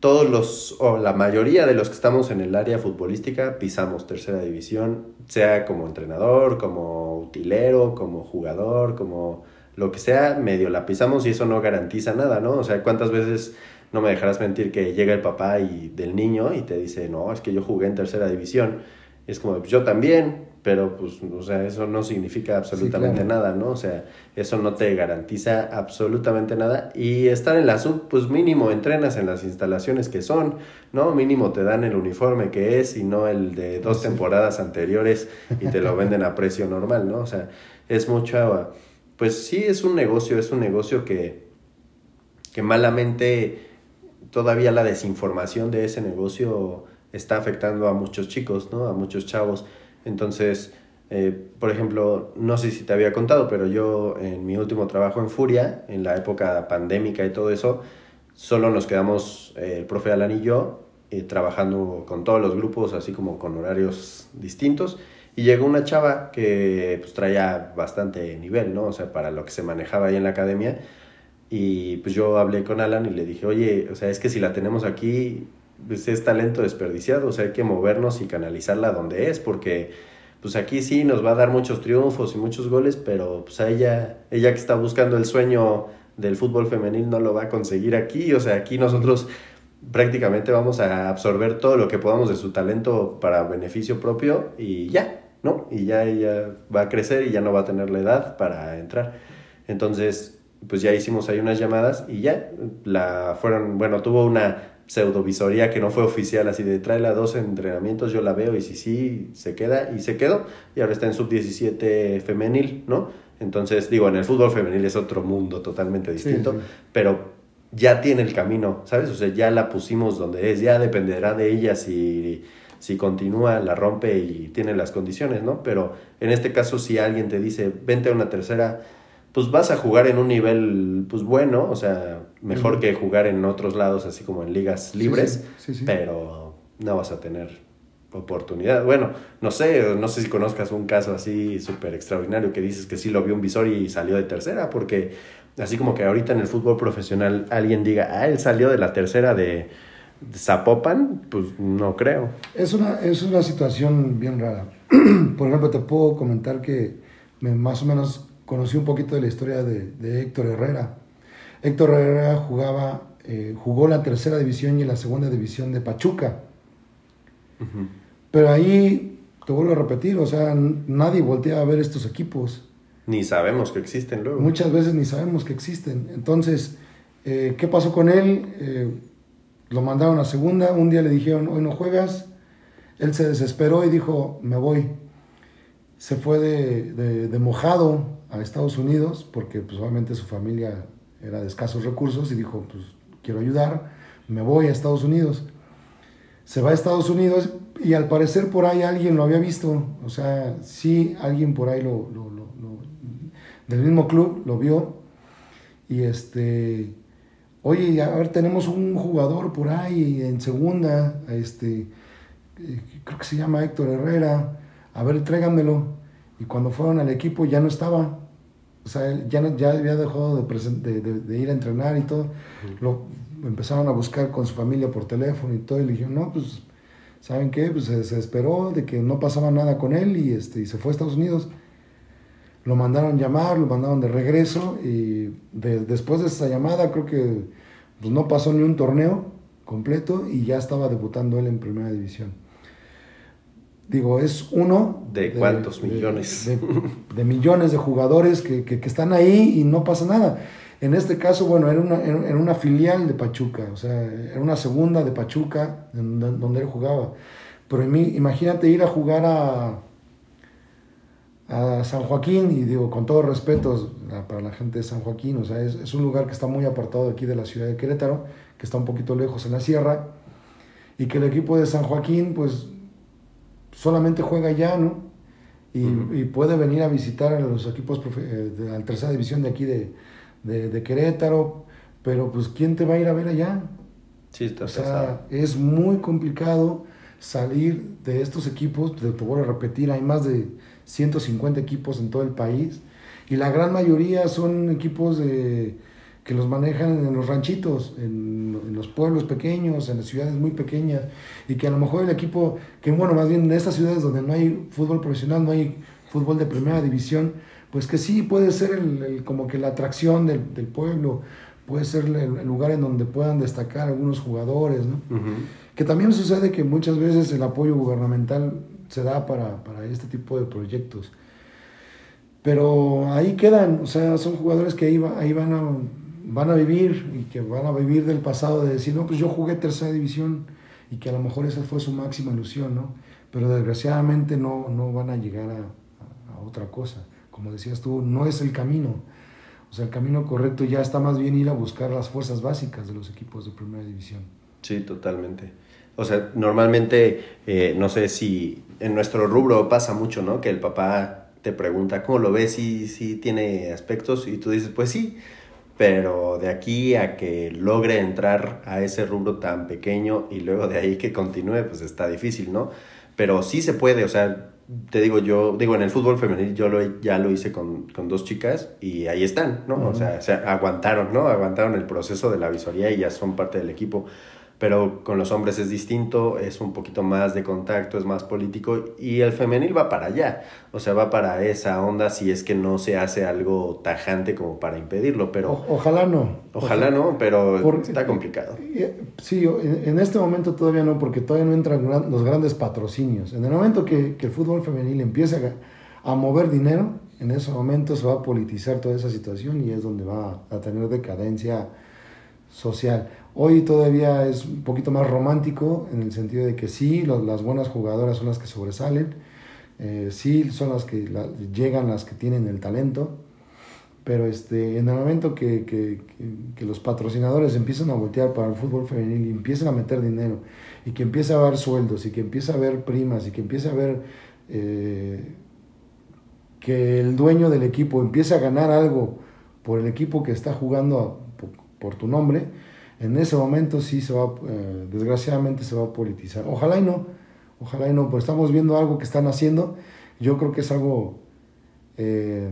todos los, o la mayoría de los que estamos en el área futbolística pisamos tercera división, sea como entrenador, como utilero, como jugador, como lo que sea, medio la pisamos y eso no garantiza nada, ¿no? O sea, ¿cuántas veces no me dejarás mentir que llega el papá y del niño y te dice, no, es que yo jugué en tercera división? es como, pues yo también, pero pues, o sea, eso no significa absolutamente nada, ¿no? O sea, eso no te garantiza absolutamente nada. Y estar en la sub, pues mínimo entrenas en las instalaciones que son, ¿no? Mínimo te dan el uniforme que es y no el de dos temporadas anteriores y te lo venden a precio normal, ¿no? O sea, es mucho pues sí es un negocio, es un negocio que, que malamente todavía la desinformación de ese negocio está afectando a muchos chicos, ¿no? A muchos chavos. Entonces, eh, por ejemplo, no sé si te había contado, pero yo en mi último trabajo en Furia, en la época pandémica y todo eso, solo nos quedamos eh, el profe Alan y yo eh, trabajando con todos los grupos, así como con horarios distintos. Y llegó una chava que pues traía bastante nivel, ¿no? O sea, para lo que se manejaba ahí en la academia. Y pues yo hablé con Alan y le dije, oye, o sea, es que si la tenemos aquí, pues es talento desperdiciado, o sea, hay que movernos y canalizarla donde es, porque pues aquí sí nos va a dar muchos triunfos y muchos goles, pero pues a ella, ella que está buscando el sueño del fútbol femenil no lo va a conseguir aquí, o sea, aquí nosotros prácticamente vamos a absorber todo lo que podamos de su talento para beneficio propio y ya, ¿no? Y ya ella va a crecer y ya no va a tener la edad para entrar. Entonces, pues ya hicimos ahí unas llamadas y ya la fueron, bueno, tuvo una pseudovisoría que no fue oficial, así de tráela dos entrenamientos, yo la veo y si sí, se queda y se quedó y ahora está en sub-17 femenil, ¿no? Entonces, digo, en el fútbol femenil es otro mundo totalmente distinto, pero ya tiene el camino, ¿sabes? O sea, ya la pusimos donde es, ya dependerá de ella si si continúa, la rompe y tiene las condiciones, ¿no? Pero en este caso, si alguien te dice, vente a una tercera, pues vas a jugar en un nivel, pues bueno, o sea, mejor que jugar en otros lados, así como en ligas libres, pero no vas a tener oportunidad. Bueno, no sé, no sé si conozcas un caso así súper extraordinario que dices que sí lo vio un visor y salió de tercera, porque así como que ahorita en el fútbol profesional alguien diga, ah, él salió de la tercera de Zapopan, pues no creo. Es una, es una situación bien rara. Por ejemplo, te puedo comentar que me, más o menos conocí un poquito de la historia de, Héctor Herrera. Héctor Herrera jugaba, eh, jugó la tercera división y la segunda división de Pachuca. Pero ahí, te vuelvo a repetir, o sea, nadie voltea a ver estos equipos. Ni sabemos que existen luego. Muchas veces ni sabemos que existen. Entonces, eh, ¿qué pasó con él? Eh, lo mandaron a segunda, un día le dijeron, hoy no juegas, él se desesperó y dijo, me voy. Se fue de, mojado a Estados Unidos, porque pues obviamente su familia era de escasos recursos y dijo, pues quiero ayudar, me voy a Estados Unidos. Se va a Estados Unidos y al parecer por ahí alguien lo había visto, o sea, sí, alguien por ahí lo, del mismo club lo vio y este oye, a ver, tenemos un jugador por ahí en segunda, este, eh, creo que se llama Héctor Herrera, a ver, tráiganmelo. Y cuando fueron al equipo ya no estaba, o sea, ya, ya había dejado de, de, ir a entrenar y todo. Lo empezaron a buscar con su familia por teléfono y todo, y le dijeron, no, pues, ¿saben qué? Pues se, esperó de que no pasaba nada con él y, este, y se fue a Estados Unidos. Lo mandaron llamar, lo mandaron de regreso y después de esa llamada creo que pues, no pasó ni un torneo completo y ya estaba debutando él en primera división. Digo, es uno... ¿De, cuántos millones? De, millones de jugadores que, que, están ahí y no pasa nada. En este caso, bueno, era una, era una filial de Pachuca, o sea, era una segunda de Pachuca donde él jugaba. Pero imagínate ir a jugar a, a San Joaquín, y digo, con todo respeto para la gente de San Joaquín, o sea, es, es, un lugar que está muy apartado de aquí de la ciudad de Querétaro, que está un poquito lejos en la sierra, y que el equipo de San Joaquín, pues, solamente juega allá, ¿no? Y, puede venir a visitar a los equipos eh, de la tercera división de aquí de, de, Querétaro, pero pues ¿quién te va a ir a ver allá? Sí, está o sea, es muy complicado salir de estos equipos, te, te voy a repetir, hay más de 150 equipos en todo el país y la gran mayoría son equipos de, que los manejan en los ranchitos, en, en, los pueblos pequeños, en las ciudades muy pequeñas y que a lo mejor el equipo, que bueno, más bien en estas ciudades donde no hay fútbol profesional, no hay fútbol de primera división, pues que sí puede ser el, como que la atracción del, del pueblo, puede ser el, lugar en donde puedan destacar algunos jugadores, ¿no? Que también sucede que muchas veces el apoyo gubernamental se da para, para, este tipo de proyectos. Pero ahí quedan, o sea, son jugadores que ahí, ahí van, a, van a vivir y que van a vivir del pasado de decir, no, pues yo jugué tercera división y que a lo mejor esa fue su máxima ilusión, ¿no? Pero desgraciadamente no, no van a llegar a, a otra cosa como decías tú, no es el camino. O sea, el camino correcto ya está más bien ir a buscar las fuerzas básicas de los equipos de primera división. Sí, totalmente. O sea, normalmente, eh, no sé si en nuestro rubro pasa mucho, ¿no? Que el papá te pregunta, ¿cómo lo ves? Si, si tiene aspectos y tú dices, pues sí, pero de aquí a que logre entrar a ese rubro tan pequeño y luego de ahí que continúe, pues está difícil, ¿no? Pero sí se puede, o sea, te digo, yo, digo, en el fútbol femenil yo lo, ya lo hice con, con dos chicas y ahí están, ¿no? O sea, aguantaron, ¿no? Aguantaron el proceso de la visoría y ya son parte del equipo pero con los hombres es distinto, es un poquito más de contacto, es más político y el femenil va para allá, o sea, va para esa onda si es que no se hace algo tajante como para impedirlo, pero... ojalá no. Ojalá, no, pero está complicado. Eh, sí, en este momento todavía no, porque todavía no entran los grandes patrocinios. En el momento que, que el fútbol femenil empiece a, a mover dinero, en ese momento se va a politizar toda esa situación y es donde va a tener decadencia social. Hoy todavía es un poquito más romántico en el sentido de que sí, las buenas jugadoras son las que sobresalen, eh, sí son las que llegan, las que tienen el talento, pero este, en el momento que, que, que, los patrocinadores empiezan a voltear para el fútbol femenil y empiezan a meter dinero y que empieza a haber sueldos y que empieza a haber primas y que empieza a haber eh, que el dueño del equipo empiece a ganar algo por el equipo que está jugando por tu nombre, en ese momento sí se va, eh, desgraciadamente se va a politizar. Ojalá y no, ojalá y no, pues estamos viendo algo que están haciendo. Yo creo que es algo eh,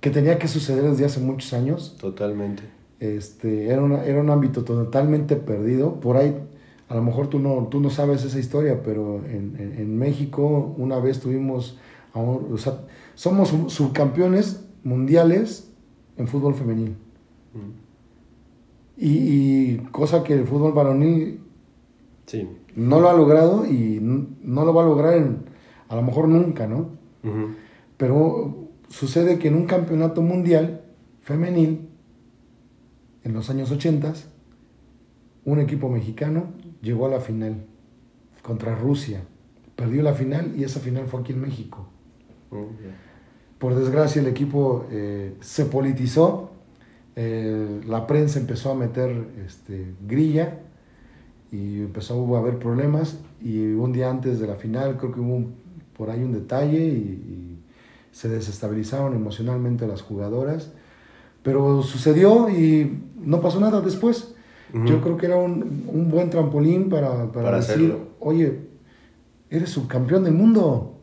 que tenía que suceder desde hace muchos años. Totalmente. Este, era, era un ámbito totalmente perdido. Por ahí, a lo mejor tú no, tú no sabes esa historia, pero en, en, México una vez tuvimos, o sea, somos subcampeones mundiales en fútbol femenil. Y, cosa que el fútbol varonil no lo ha logrado y no lo va a lograr a lo mejor nunca, ¿no? Pero sucede que en un campeonato mundial femenil, en los años 80, un equipo mexicano llegó a la final contra Rusia. Perdió la final y esa final fue aquí en México. Por desgracia el equipo eh, se politizó eh, la prensa empezó a meter este, grilla y empezó a haber problemas y un día antes de la final creo que hubo por ahí un detalle y, se desestabilizaron emocionalmente las jugadoras, pero sucedió y no pasó nada después. Yo creo que era un, un buen trampolín para, para, decir, oye, eres subcampeón del mundo.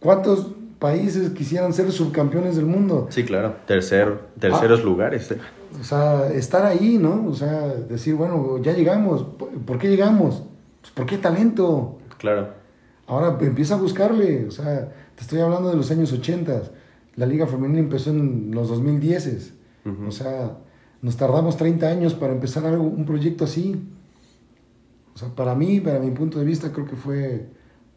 ¿Cuántos países quisieran ser subcampeones del mundo. Sí, claro, Tercer, terceros ah. lugares. Eh. O sea, estar ahí, ¿no? O sea, decir, bueno, ya llegamos. ¿Por qué llegamos? Pues porque hay talento. Claro. Ahora empieza a buscarle. O sea, te estoy hablando de los años 80. La Liga Femenina empezó en los 2010. O sea, nos tardamos 30 años para empezar algo, un proyecto así. O sea, para mí, para mi punto de vista, creo que fue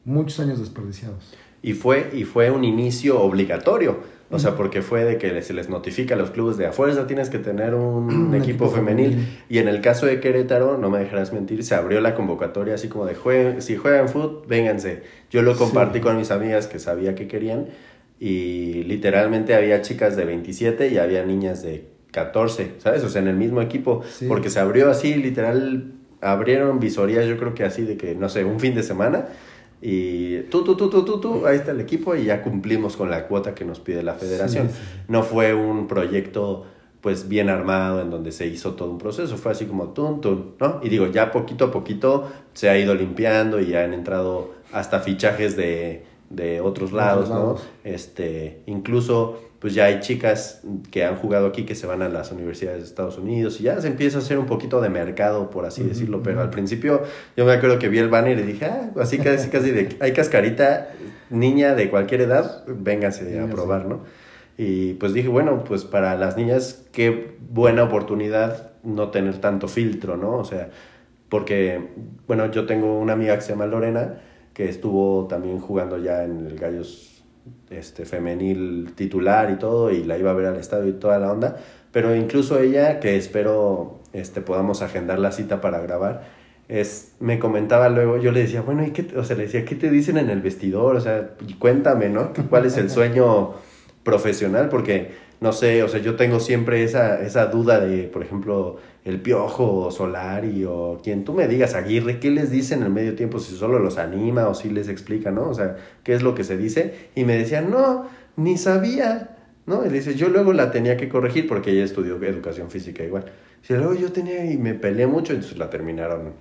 muchos años desperdiciados. Y fue, y fue un inicio obligatorio. O sea, porque fue de que se les notifica a los clubes de a fuerza tienes que tener un, equipo, femenil. Y en el caso de Querétaro, no me dejarás mentir, se abrió la convocatoria así como de jueguen, si juegan fútbol, vénganse. Yo lo compartí con mis amigas que sabía que querían y literalmente había chicas de 27 y había niñas de 14, ¿sabes? O sea, en el mismo equipo, porque se abrió así, literal, abrieron visorías, yo creo que así de que, no sé, un fin de semana y tú, tú, tú, tú, tú, tú, ahí está el equipo y ya cumplimos con la cuota que nos pide la federación. No fue un proyecto pues bien armado en donde se hizo todo un proceso, fue así como tun, tun, ¿no? Y digo, ya poquito a poquito se ha ido limpiando y ya han entrado hasta fichajes de, de otros lados, ¿no? Este, incluso pues ya hay chicas que han jugado aquí que se van a las universidades de Estados Unidos y ya se empieza a hacer un poquito de mercado, por así decirlo, pero al principio yo me acuerdo que vi el banner y dije, ah, así casi, casi de, hay cascarita, niña de cualquier edad, véngase a probar, ¿no? Y pues dije, bueno, pues para las niñas, qué buena oportunidad no tener tanto filtro, ¿no? O sea, porque, bueno, yo tengo una amiga que se llama Lorena, que estuvo también jugando ya en el Gallos este, femenil titular y todo, y la iba a ver al estadio y toda la onda, pero incluso ella, que espero este, podamos agendar la cita para grabar, es, me comentaba luego, yo le decía, bueno, ¿y qué, o sea, le decía, ¿qué te dicen en el vestidor? O sea, cuéntame, ¿no? ¿Cuál es el sueño profesional? Porque, no sé, o sea, yo tengo siempre esa, esa duda de, por ejemplo, el Piojo o Solari o quien tú me digas, Aguirre, ¿qué les dice en el medio tiempo? Si solo los anima o si les explica, ¿no? O sea, ¿qué es lo que se dice? Y me decían, no, ni sabía, ¿no? Y dice, yo luego la tenía que corregir porque ella estudió educación física igual. Y luego yo tenía y me peleé mucho, entonces la terminaron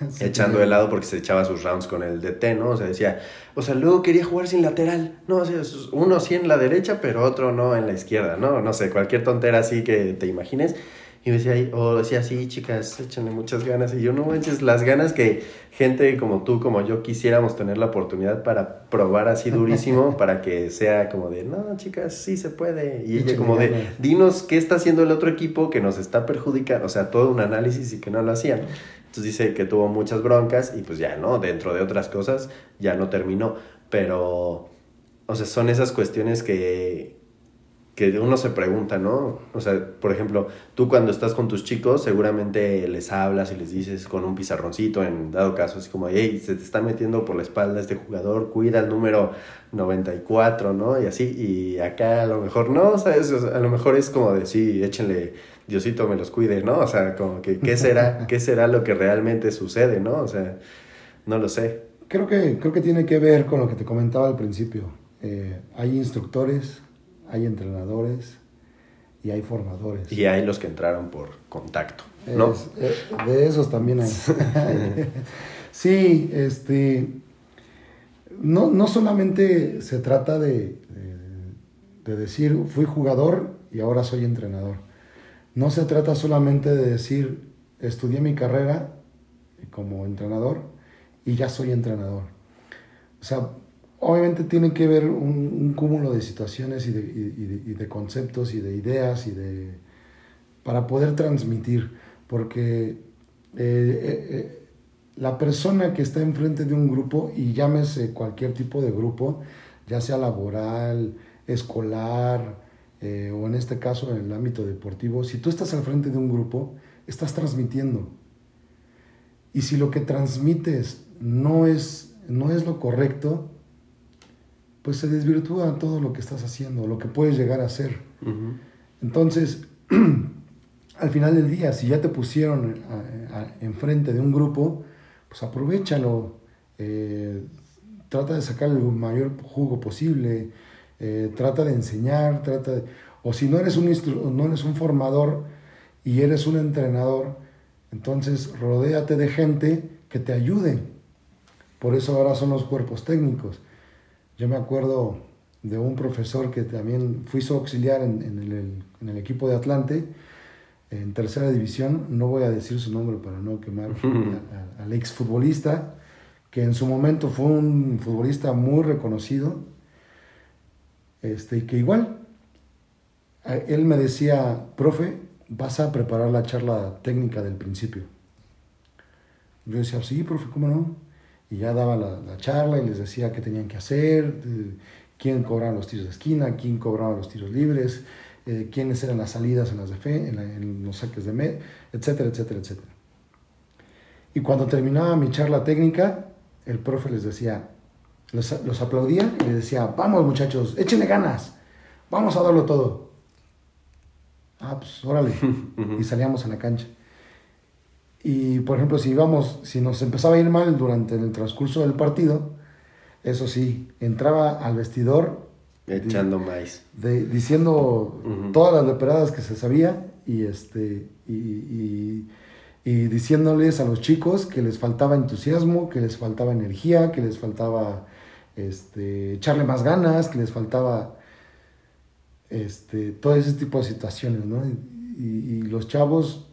echando de lado porque se echaba sus rounds con el DT, ¿no? O sea, decía, o sea, luego quería jugar sin lateral, no, o sea, uno sí en la derecha, pero otro no en la izquierda, ¿no? No sé, cualquier tontera así que te imagines. Y me decía, o decía, sí, chicas, échenle muchas ganas. Y yo, no manches, las ganas que gente como tú, como yo, quisiéramos tener la oportunidad para probar así durísimo, para que sea como de, no, chicas, sí se puede. Y ella como de, dinos qué está haciendo el otro equipo que nos está perjudicando. O sea, todo un análisis y que no lo hacían. Entonces dice que tuvo muchas broncas y pues ya, ¿no? Dentro de otras cosas, ya no terminó. Pero, o sea, son esas cuestiones que, que uno se pregunta, ¿no? O sea, por ejemplo, tú cuando estás con tus chicos seguramente les hablas y les dices con un pizarroncito, en dado caso, así como, hey, se te está metiendo por la espalda este jugador, cuida el número 94, ¿no? Y así, y acá a lo mejor no, ¿sabes? a lo mejor es como de, sí, échenle, Diosito me los cuide, ¿no? O sea, como que, ¿qué será, qué será lo que realmente sucede, ¿no? O sea, no lo sé. Creo que, creo que tiene que ver con lo que te comentaba al principio. Eh, hay instructores hay entrenadores y hay formadores. Y hay los que entraron por contacto, ¿no? Eh, de esos también hay. sí, este, no, no solamente se trata de, de, decir, fui jugador y ahora soy entrenador. No se trata solamente de decir, estudié mi carrera como entrenador y ya soy entrenador. O sea, obviamente tiene que ver un, cúmulo de situaciones y de, conceptos y de ideas y de para poder transmitir porque eh, eh, eh, la persona que está enfrente de un grupo y llámese cualquier tipo de grupo ya sea laboral escolar o en este caso en el ámbito deportivo si tú estás al frente de un grupo estás transmitiendo. Y si lo que transmites no es no es lo correcto pues se desvirtúa todo lo que estás haciendo, lo que puedes llegar a hacer. Entonces, al final del día, si ya te pusieron enfrente de un grupo, pues aprovechalo, eh, trata de sacar el mayor jugo posible, eh, trata de enseñar, trata de, o si no eres, un no eres un formador y eres un entrenador, entonces rodéate de gente que te ayude. Por eso ahora son los cuerpos técnicos yo me acuerdo de un profesor que también fui su auxiliar en, el, equipo de Atlante, en tercera división, no voy a decir su nombre para no quemar al exfutbolista, que en su momento fue un futbolista muy reconocido, este, y que igual, él me decía, profe, vas a preparar la charla técnica del principio. Yo decía, sí, profe, ¿cómo no? Y ya daba la, charla y les decía qué tenían que hacer, quién cobraba los tiros de esquina, quién cobraba los tiros libres, eh, quiénes eran las salidas en, las los saques de med, etcétera, etcétera, etcétera. Y cuando terminaba mi charla técnica, el profe les decía, los, aplaudía y les decía, vamos muchachos, échenle ganas, vamos a darlo todo. Ah, pues órale. y salíamos a la cancha. Y por ejemplo, si íbamos, si nos empezaba a ir mal durante el transcurso del partido, eso sí, entraba al vestidor echando maíz, diciendo todas las leperadas que se sabía y este y, y, diciéndoles a los chicos que les faltaba entusiasmo, que les faltaba energía, que les faltaba este, echarle más ganas, que les faltaba este, todo ese tipo de situaciones, ¿no? Y, los chavos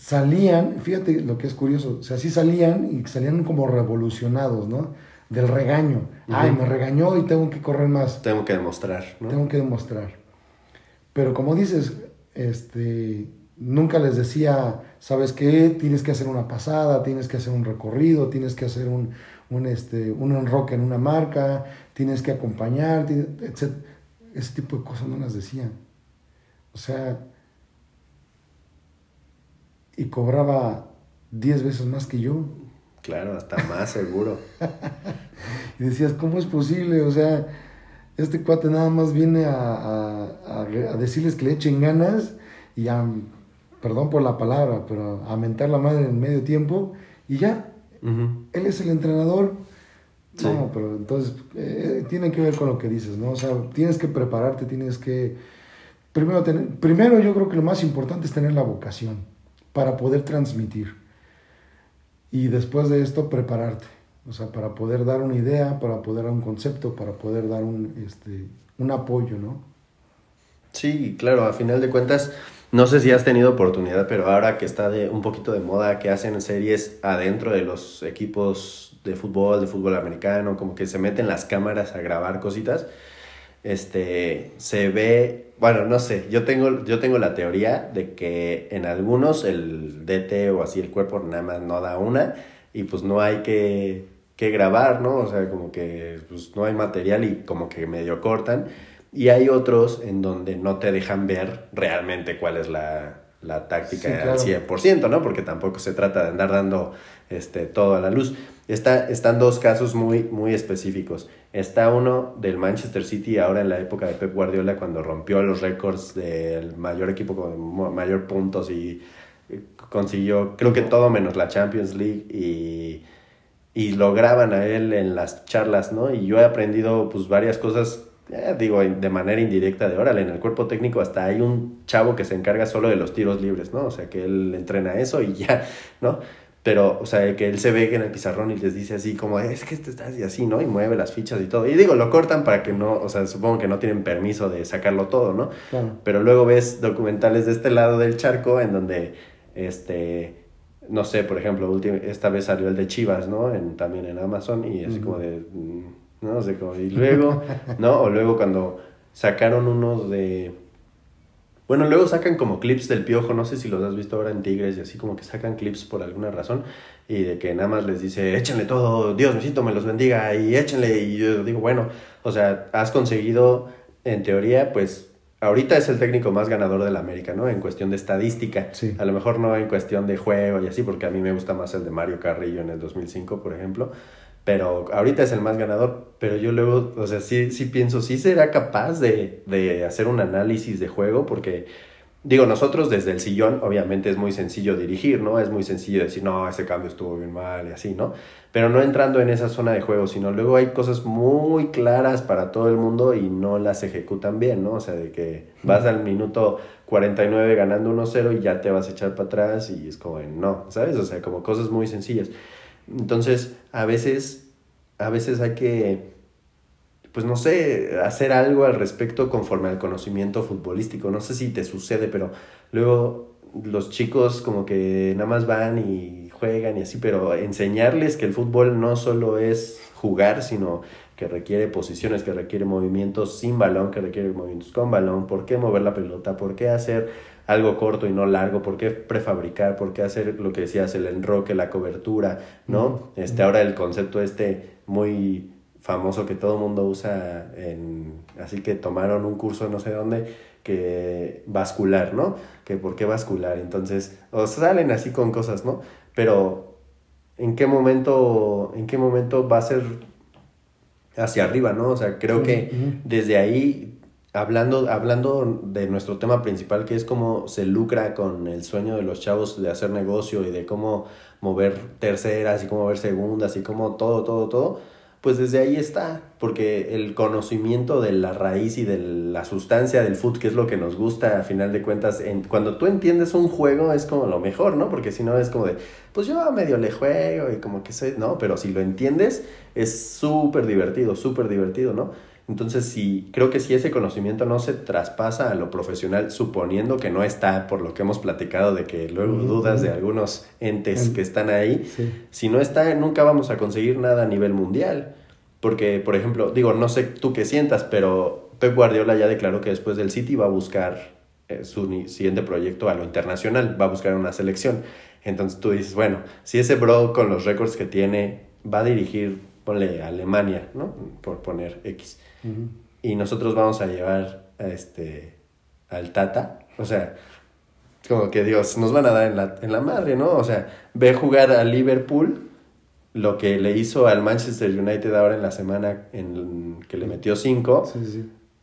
salían, fíjate lo que es curioso, o sea, sí salían y salían como revolucionados, ¿no? Del regaño. Ay, me regañó y tengo que correr más. Tengo que demostrar, ¿no? Tengo que demostrar. Pero como dices, este, nunca les decía, ¿sabes qué? Tienes que hacer una pasada, tienes que hacer un recorrido, tienes que hacer un, un, este, un enroque en una marca, tienes que acompañar, etc. Ese tipo de cosas no las decían. O sea, y cobraba 10 veces más que yo. Claro, hasta más seguro. y decías, ¿cómo es posible? O sea, este cuate nada más viene a, a, a decirles que le echen ganas y a, perdón por la palabra, pero a mentar la madre en medio tiempo y ya, él es el entrenador. No, pero entonces eh, tiene que ver con lo que dices, ¿no? O sea, tienes que prepararte, tienes que... Primero, tener, primero yo creo que lo más importante es tener la vocación para poder transmitir. Y después de esto, prepararte. O sea, para poder dar una idea, para poder dar un concepto, para poder dar un, este, un apoyo, ¿no? Sí, claro, a final de cuentas no sé si has tenido oportunidad, pero ahora que está de un poquito de moda, que hacen series adentro de los equipos de fútbol, de fútbol americano, como que se meten las cámaras a grabar cositas, este, se ve, bueno, no sé, yo tengo, yo tengo la teoría de que en algunos el DT o así el cuerpo nada más no da una y pues no hay que, que grabar, ¿no? O sea, como que pues no hay material y como que medio cortan y hay otros en donde no te dejan ver realmente cuál es la, la táctica al 100%, ¿no? Porque tampoco se trata de andar dando este, todo a la luz. Está, están dos casos muy, muy específicos. Está uno del Manchester City ahora en la época de Pep Guardiola cuando rompió los récords del mayor equipo con mayor puntos y consiguió creo que todo menos la Champions League y, y a él en las charlas, ¿no? Y yo he aprendido pues varias cosas eh, digo, de manera indirecta de órale, en el cuerpo técnico hasta hay un chavo que se encarga solo de los tiros libres, ¿no? O sea, que él entrena eso y ya, ¿no? Pero, o sea, que él se ve en el pizarrón y les dice así como, es que este está así, así, ¿no? Y mueve las fichas y todo. Y digo, lo cortan para que no, o sea, supongo que no tienen permiso de sacarlo todo, ¿no? Pero luego ves documentales de este lado del charco en donde, este, no sé, por ejemplo, esta vez salió el de Chivas, ¿no? En, también en Amazon y así como de... Mm, ¿no? sé cómo. Y luego, ¿no? O luego cuando sacaron unos de... Bueno, luego sacan como clips del piojo, no sé si los has visto ahora en Tigres y así como que sacan clips por alguna razón y de que nada más les dice, échenle todo, Dios necesito, me los bendiga y échenle y yo digo, bueno, o sea, has conseguido en teoría pues ahorita es el técnico más ganador de la América, ¿no? En cuestión de estadística. A lo mejor no en cuestión de juego y así, porque a mí me gusta más el de Mario Carrillo en el 2005, por ejemplo pero ahorita es el más ganador, pero yo luego, o sea, sí, sí pienso, sí será capaz de, de hacer un análisis de juego, porque digo, nosotros desde el sillón, obviamente es muy sencillo dirigir, ¿no? Es muy sencillo decir, no, ese cambio estuvo bien mal y así, ¿no? Pero no entrando en esa zona de juego, sino luego hay cosas muy claras para todo el mundo y no las ejecutan bien, ¿no? O sea, de que vas al minuto 49 ganando 1-0 y ya te vas a echar para atrás y es como, no, ¿sabes? O sea, como cosas muy sencillas. Entonces, a veces, a veces hay que, pues no sé, hacer algo al respecto conforme al conocimiento futbolístico. No sé si te sucede, pero luego los chicos como que nada más van y juegan y así, pero enseñarles que el fútbol no solo es jugar, sino que requiere posiciones, que requiere movimientos sin balón, que requiere movimientos con balón, por qué mover la pelota, por qué hacer algo corto y no largo? ¿Por qué prefabricar? ¿Por qué hacer lo que decías, el enroque, la cobertura? ¿No? Este, ahora el concepto este muy famoso que todo el mundo usa en, así que tomaron un curso no sé dónde, que vascular, ¿no? Que por qué vascular, entonces, o salen así con cosas, ¿no? Pero, ¿en qué momento, en qué momento va a ser hacia arriba, ¿no? O sea, creo que desde ahí, hablando, hablando de nuestro tema principal, que es cómo se lucra con el sueño de los chavos de hacer negocio y de cómo mover terceras y cómo mover segundas y cómo todo, todo, todo, pues desde ahí está, porque el conocimiento de la raíz y de la sustancia del foot, que es lo que nos gusta a final de cuentas, en, cuando tú entiendes un juego es como lo mejor, ¿no? Porque si no es como de, pues yo medio le juego y como que sé, ¿no? Pero si lo entiendes es súper divertido, súper divertido, ¿no? Entonces, sí, creo que si ese conocimiento no se traspasa a lo profesional, suponiendo que no está, por lo que hemos platicado, de que luego dudas de algunos entes que están ahí, si no está, nunca vamos a conseguir nada a nivel mundial. Porque, por ejemplo, digo, no sé tú qué sientas, pero Pep Guardiola ya declaró que después del City va a buscar eh, su siguiente proyecto a lo internacional, va a buscar una selección. Entonces tú dices, bueno, si ese bro con los récords que tiene va a dirigir, ponle Alemania, ¿no? Por poner X y nosotros vamos a llevar a este, al Tata. O sea, como que Dios, nos van a dar en la, en la madre, ¿no? O sea, ve jugar a Liverpool lo que le hizo al Manchester United ahora en la semana en que le metió cinco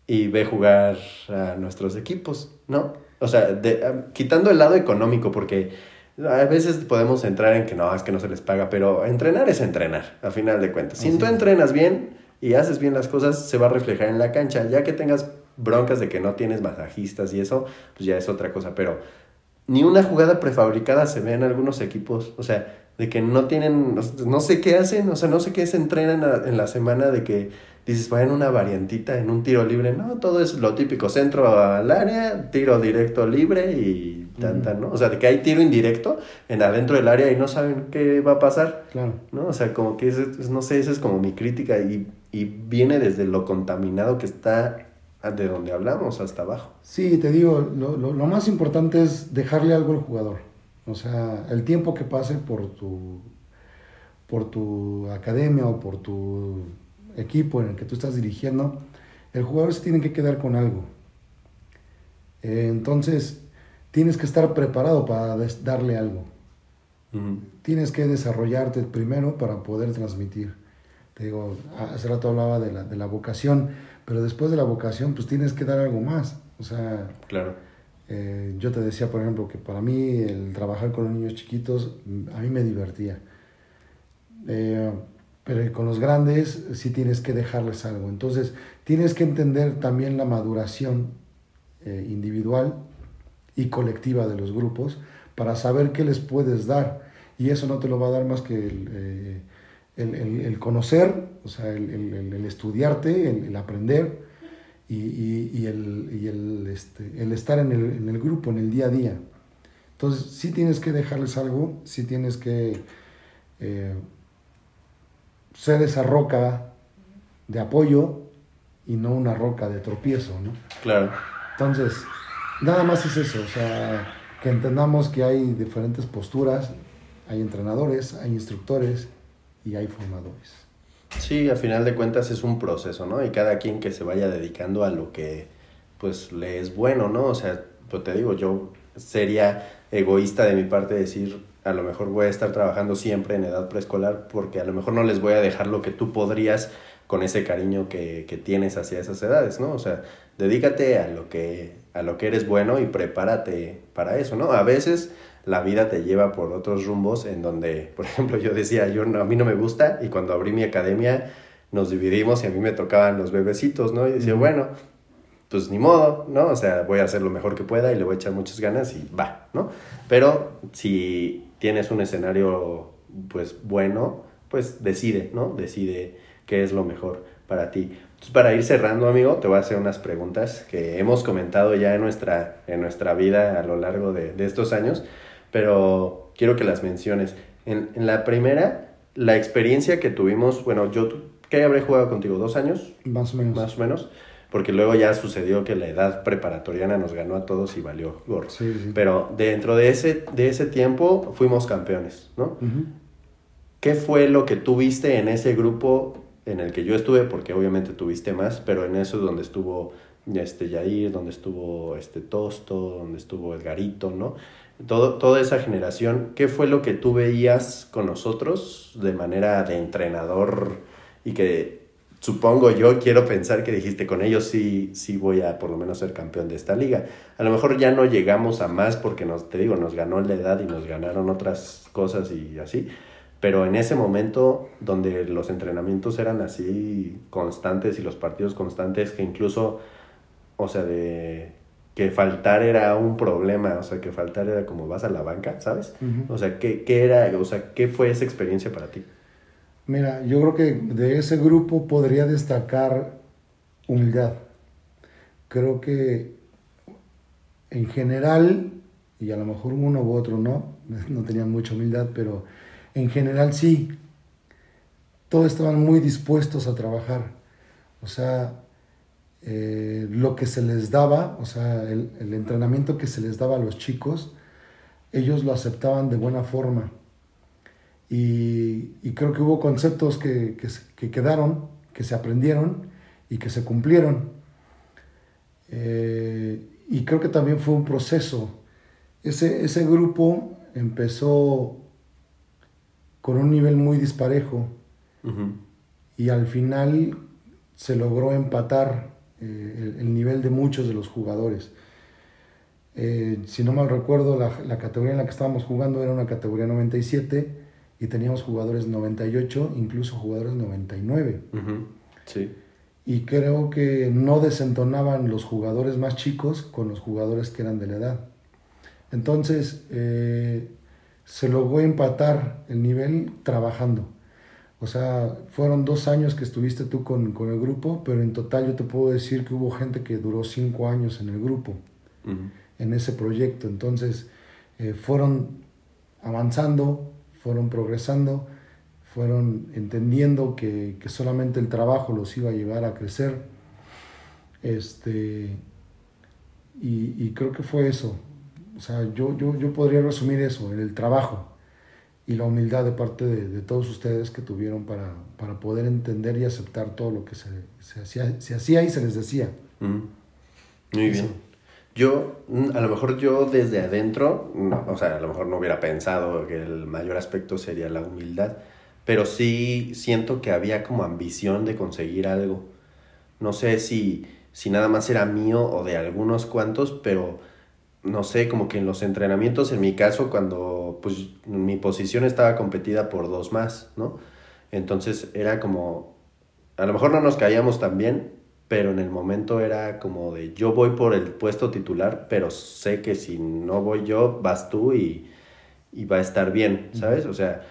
y ve jugar a nuestros equipos, ¿no? O sea, de, ah, quitando el lado económico, porque a veces podemos entrar en que no, es que no se les paga, pero entrenar es entrenar, a final de cuentas. Si tú entrenas bien, y haces bien las cosas, se va a reflejar en la cancha. Ya que tengas broncas de que no tienes masajistas y eso, pues ya es otra cosa. Pero ni una jugada prefabricada se ve en algunos equipos. O sea, de que no tienen, no, sé qué hacen, o sea, no sé qué se entrenan en la semana de que dices, vayan una variantita en un tiro libre. No, todo es lo típico, centro al área, tiro directo libre y tanta, ¿no? O sea, de que hay tiro indirecto en adentro del área y no saben qué va a pasar. Claro. ¿No? O sea, como que, no sé, esa es como mi crítica y y viene desde lo contaminado que está de donde hablamos hasta abajo. Sí, te digo, lo, lo, más importante es dejarle algo al jugador. O sea, el tiempo que pase por tu, por tu academia o por tu equipo en el que tú estás dirigiendo, el jugador se tiene que quedar con algo. Entonces, tienes que estar preparado para darle algo. Tienes que desarrollarte primero para poder transmitir. Te digo, hace rato hablaba de la, de la vocación, pero después de la vocación, pues tienes que dar algo más. O sea, claro. Eh, yo te decía, por ejemplo, que para mí el trabajar con los niños chiquitos, a mí me divertía. Eh, pero con los grandes sí tienes que dejarles algo. Entonces, tienes que entender también la maduración eh, individual y colectiva de los grupos para saber qué les puedes dar. Y eso no te lo va a dar más que el, el, conocer, o sea, el, estudiarte, el, aprender y, el, este, el estar en el, grupo, en el día a día. Entonces, sí tienes que dejarles algo, sí tienes que eh, ser esa roca de apoyo y no una roca de tropiezo, ¿no? Claro. Entonces, nada más es eso, o sea, que entendamos que hay diferentes posturas, hay entrenadores, hay instructores, y hay formadores. Sí, al final de cuentas es un proceso, ¿no? Y cada quien que se vaya dedicando a lo que pues le es bueno, ¿no? O sea, pues te digo, yo sería egoísta de mi parte decir, a lo mejor voy a estar trabajando siempre en edad preescolar porque a lo mejor no les voy a dejar lo que tú podrías con ese cariño que, que tienes hacia esas edades, ¿no? O sea, dedícate a lo que a lo que eres bueno y prepárate para eso, ¿no? A veces la vida te lleva por otros rumbos en donde, por ejemplo, yo decía, yo no, a mí no me gusta y cuando abrí mi academia nos dividimos y a mí me tocaban los bebecitos, ¿no? Y decía, bueno, pues ni modo, ¿no? O sea, voy a hacer lo mejor que pueda y le voy a echar muchas ganas y va, ¿no? Pero si tienes un escenario, pues bueno, pues decide, ¿no? Decide qué es lo mejor para ti. Entonces, para ir cerrando, amigo, te voy a hacer unas preguntas que hemos comentado ya en nuestra, en nuestra vida a lo largo de, de estos años pero quiero que las menciones. En, en, la primera, la experiencia que tuvimos, bueno, yo, ¿qué habré jugado contigo? ¿Dos años? Más o menos. Más o menos. porque luego ya sucedió que la edad preparatoriana nos ganó a todos y valió gorro. Sí, sí. Pero dentro de ese, de ese tiempo fuimos campeones, ¿no? ¿Qué fue lo que tuviste en ese grupo en el que yo estuve? Porque obviamente tuviste más, pero en eso es donde estuvo este Yair, donde estuvo este Tosto, donde estuvo Edgarito, ¿no? Todo, toda esa generación, ¿qué fue lo que tú veías con nosotros de manera de entrenador y que supongo yo quiero pensar que dijiste con ellos sí, sí voy a por lo menos ser campeón de esta liga? A lo mejor ya no llegamos a más porque nos, te digo, nos ganó la edad y nos ganaron otras cosas y así, pero en ese momento donde los entrenamientos eran así constantes y los partidos constantes, que incluso, o sea, de que faltar era un problema, o sea, que faltar era como vas a la banca, ¿sabes? Ujú. O sea, ¿qué, qué era, o sea, qué fue esa experiencia para ti? Mira, yo creo que de ese grupo podría destacar humildad. Creo que en general, y a lo mejor uno u otro no, no tenían mucha humildad, pero en general sí, todos estaban muy dispuestos a trabajar. O sea, eh, lo que se les daba, o sea, el, el entrenamiento que se les daba a los chicos, ellos lo aceptaban de buena forma. Y, y creo que hubo conceptos que, que, quedaron, que se aprendieron y que se cumplieron. Eh, y creo que también fue un proceso. Ese, ese grupo empezó con un nivel muy disparejo y al final se logró empatar eh, el, el nivel de muchos de los jugadores. Eh, si no mal recuerdo, la, la categoría en la que estábamos jugando era una categoría 97 y teníamos jugadores 98, incluso jugadores 99. Ujú. Sí. Y creo que no desentonaban los jugadores más chicos con los jugadores que eran de la edad. Entonces, eh, se logró empatar el nivel trabajando. O sea, fueron dos años que estuviste tú con, con el grupo, pero en total yo te puedo decir que hubo gente que duró cinco años en el grupo, en ese proyecto. Entonces, eh, fueron avanzando, fueron progresando, fueron entendiendo que, que solamente el trabajo los iba a llevar a crecer. Este, y, y creo que fue eso. O sea, yo, yo, yo podría resumir eso, en el trabajo y la humildad de parte de, de todos ustedes que tuvieron para, para poder entender y aceptar todo lo que se, se hacía, se hacía y se les decía. Muy Eso. bien. Yo, mm, a lo mejor yo desde adentro, no, o sea, a lo mejor no hubiera pensado que el mayor aspecto sería la humildad, pero sí siento que había como ambición de conseguir algo. No sé si, si nada más era mío o de algunos cuantos, pero no sé, como que en los entrenamientos, en mi caso, cuando pues mi posición estaba competida por dos más, ¿no? Entonces era como, a lo mejor no nos caíamos tan bien, pero en el momento era como de yo voy por el puesto titular, pero sé que si no voy yo, vas tú y, y va a estar bien, ¿sabes? O sea,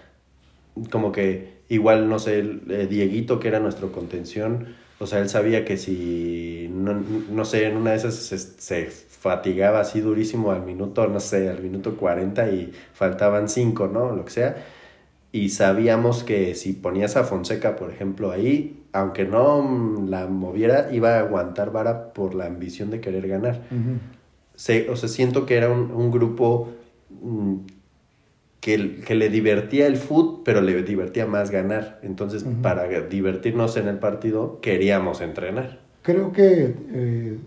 como que igual, no sé, el, eh, Dieguito, que era nuestro contención, o sea, él sabía que si, no, no sé, en una de esas se, se fatigaba así durísimo al minuto, no sé, al minuto 40 y faltaban 5, ¿no? Lo que sea. Y sabíamos que si ponías a Fonseca, por ejemplo, ahí, aunque no la moviera, iba a aguantar vara por la ambición de querer ganar. Se, o sea, siento que era un, un grupo mm, que, que le divertía el foot, pero le divertía más ganar. Entonces, Ujú. para divertirnos en el partido, queríamos entrenar. Creo que eh,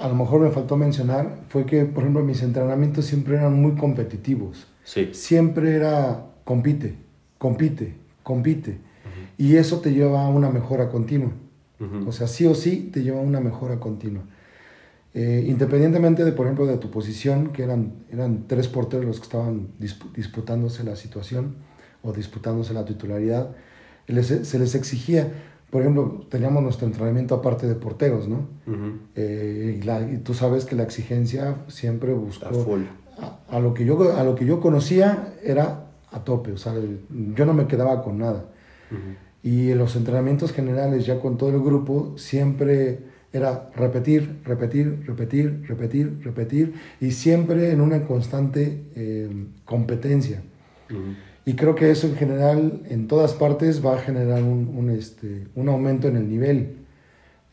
a lo mejor me faltó mencionar fue que, por ejemplo, mis entrenamientos siempre eran muy competitivos. Sí. Siempre era compite, compite, compite. Y eso te lleva a una mejora continua. O sea, sí o sí te lleva a una mejora continua. Eh, independientemente de, por ejemplo, de tu posición, que eran, eran tres porteros los que estaban dispu- disputándose la situación o disputándose la titularidad, les- se les exigía, por ejemplo, teníamos nuestro entrenamiento aparte de porteros, ¿no? Ujú. Eh, y, la- y tú sabes que la exigencia siempre buscó A full. a, lo que yo a lo que yo conocía era a tope, o sea, yo no me quedaba con nada. Ujú. Y en los entrenamientos generales, ya con todo el grupo, siempre era repetir, repetir, repetir, repetir, repetir, y siempre en una constante eh, competencia. Ujú. Y creo que eso en general, en todas partes, va a generar un, un, este, un aumento en el nivel.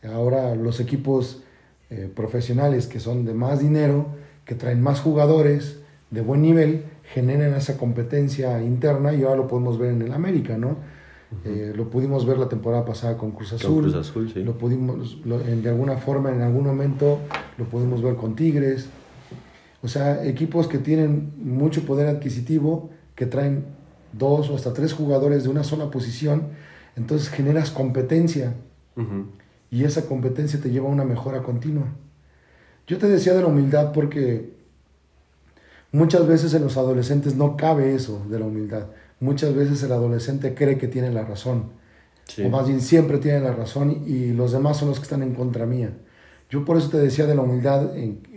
Ahora los equipos eh, profesionales que son de más dinero, que traen más jugadores de buen nivel, generan esa competencia interna y ahora lo podemos ver en el América, ¿no? Eh, lo pudimos ver la temporada pasada con Cruz Azul. Cruz Azul sí. Lo pudimos, de alguna forma, en algún momento, lo pudimos ver con Tigres. O sea, equipos que tienen mucho poder adquisitivo, que traen dos o hasta tres jugadores de una sola posición, entonces generas competencia. Y esa competencia te lleva a una mejora continua. Yo te decía de la humildad porque muchas veces en los adolescentes no cabe eso de la humildad muchas veces el adolescente cree que tiene la razón. O más bien siempre tiene la razón y los demás son los que están en contra mía. Yo por eso te decía de la humildad,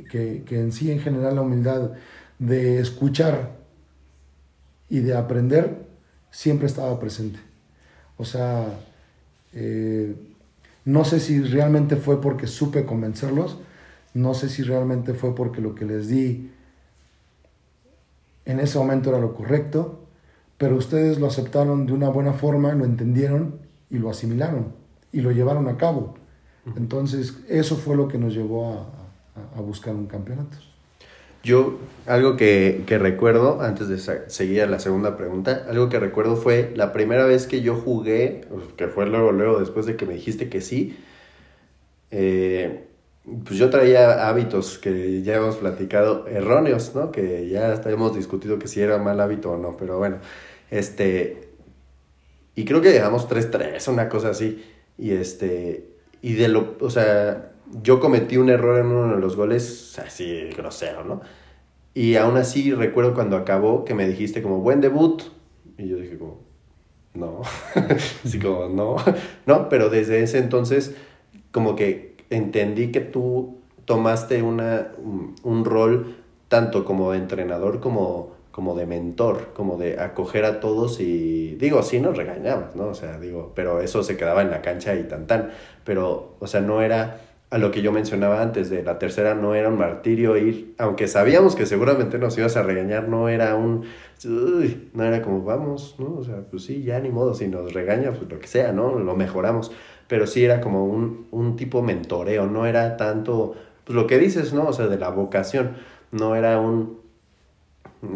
que, en sí en general la humildad de escuchar y de aprender siempre estaba presente. O sea, eh, no sé si realmente fue porque supe convencerlos, no sé si realmente fue porque lo que les di en ese momento era lo correcto, pero ustedes lo aceptaron de una buena forma, lo entendieron y lo asimilaron y lo llevaron a cabo. Entonces, eso fue lo que nos llevó a, buscar un campeonato. Yo, algo que, recuerdo, antes de seguir a la segunda pregunta, algo que recuerdo fue la primera vez que yo jugué, que fue luego, luego, después de que me dijiste que sí, eh, pues yo traía hábitos que ya hemos platicado erróneos, ¿no? Que ya hasta hemos discutido que si era mal hábito o no, pero bueno, este, y creo que llegamos 3-3, una cosa así. Y este, y de lo, o sea, yo cometí un error en uno de los goles así grosero, ¿no? Y aún así recuerdo cuando acabó que me dijiste como, buen debut. Y yo dije como, no, así como, no, no, pero desde ese entonces como que entendí que tú tomaste una, un rol tanto como entrenador como como de mentor, como de acoger a todos y digo, sí nos regañamos, ¿no? O sea, digo, pero eso se quedaba en la cancha y tan tan, pero, o sea, no era a lo que yo mencionaba antes de la tercera, no era un martirio ir, aunque sabíamos que seguramente nos ibas a regañar, no era un, no era como vamos, ¿no? O sea, pues sí, ya ni modo, si nos regaña, pues lo que sea, ¿no? Lo mejoramos, pero sí era como un, un tipo mentoreo, no era tanto, pues lo que dices, ¿no? O sea, de la vocación, no era un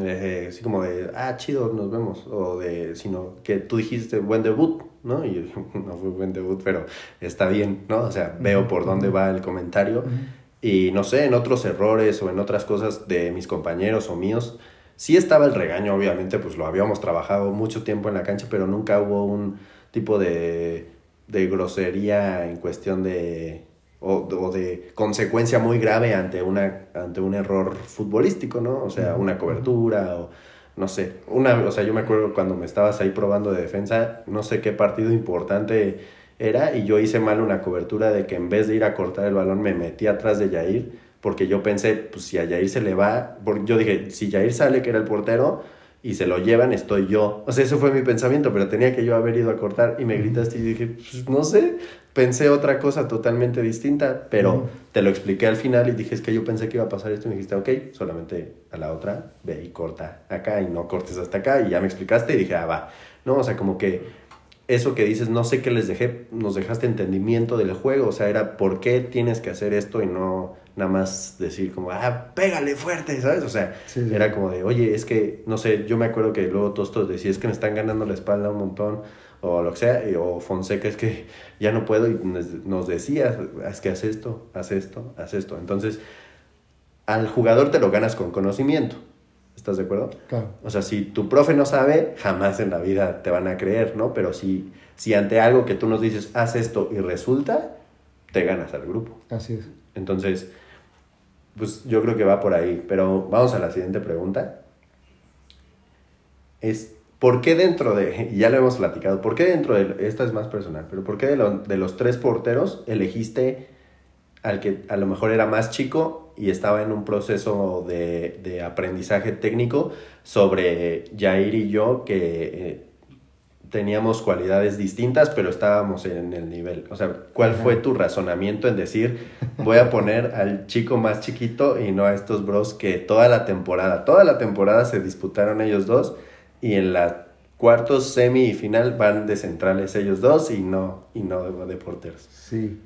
eh, así como de, ah, chido, nos vemos, o de, sino que tú dijiste buen debut, ¿no? Y yo no fue buen debut, pero está bien, ¿no? O sea, veo por dónde va el comentario y no sé, en otros errores o en otras cosas de mis compañeros o míos, sí estaba el regaño, obviamente, pues lo habíamos trabajado mucho tiempo en la cancha, pero nunca hubo un tipo de, de grosería en cuestión de o, de consecuencia muy grave ante, una, ante un error futbolístico, ¿no? O sea, una cobertura o no sé, una, o sea, yo me acuerdo cuando me estabas ahí probando de defensa, no sé qué partido importante era y yo hice mal una cobertura de que en vez de ir a cortar el balón me metí atrás de Yair porque yo pensé, pues si a Yair se le va, porque yo dije, si Yair sale, que era el portero, y se lo llevan, estoy yo. O sea, ese fue mi pensamiento, pero tenía que yo haber ido a cortar y me gritaste y dije, pues no sé, pensé otra cosa totalmente distinta, pero te lo expliqué al final y dije, es que yo pensé que iba a pasar esto y me dijiste, ok, solamente a la otra, ve y corta acá y no cortes hasta acá y ya me explicaste y dije, ah, va. No, o sea, como que eso que dices, no sé qué les dejé, nos dejaste entendimiento del juego, o sea, era por qué tienes que hacer esto y no nada más decir como, ah, pégale fuerte, ¿sabes? O sea, era como de, oye, es que, no sé, yo me acuerdo que luego Tostos decía, es que me están ganando la espalda un montón, o lo que sea, o Fonseca es que ya no puedo, y nos decía, es que haz esto, haz esto, haz esto. Entonces, al jugador te lo ganas con conocimiento. ¿Estás de acuerdo? Claro. O sea, si tu profe no sabe, jamás en la vida te van a creer, ¿no? Pero si, si ante algo que tú nos dices, haz esto y resulta, te ganas al grupo. Así es. Entonces, pues yo creo que va por ahí. Pero vamos a la siguiente pregunta. Es, ¿por qué dentro de, ya lo hemos platicado, ¿por qué dentro de, esta es más personal, pero ¿por qué de, de los tres porteros elegiste al que a lo mejor era más chico y estaba en un proceso de, de aprendizaje técnico sobre Jair y yo que eh, teníamos cualidades distintas, pero estábamos en el nivel. O sea, ¿cuál fue tu razonamiento en decir, voy a poner al chico más chiquito y no a estos bros que toda la temporada, toda la temporada se disputaron ellos dos y en la cuartos, semi y final van de centrales ellos dos y no, y no de, de porteros? Sí.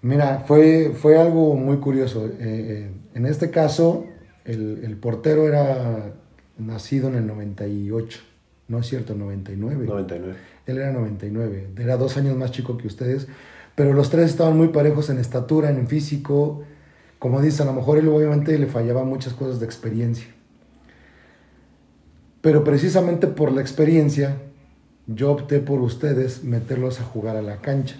Mira, fue, fue algo muy curioso. Eh, eh, en este caso, el, el, portero era nacido en el 98. No es cierto, 99. 99. Él era 99. Era dos años más chico que ustedes. Pero los tres estaban muy parejos en estatura, en físico. Como dice, a lo mejor él obviamente le fallaba muchas cosas de experiencia. Pero precisamente por la experiencia, yo opté por ustedes meterlos a jugar a la cancha.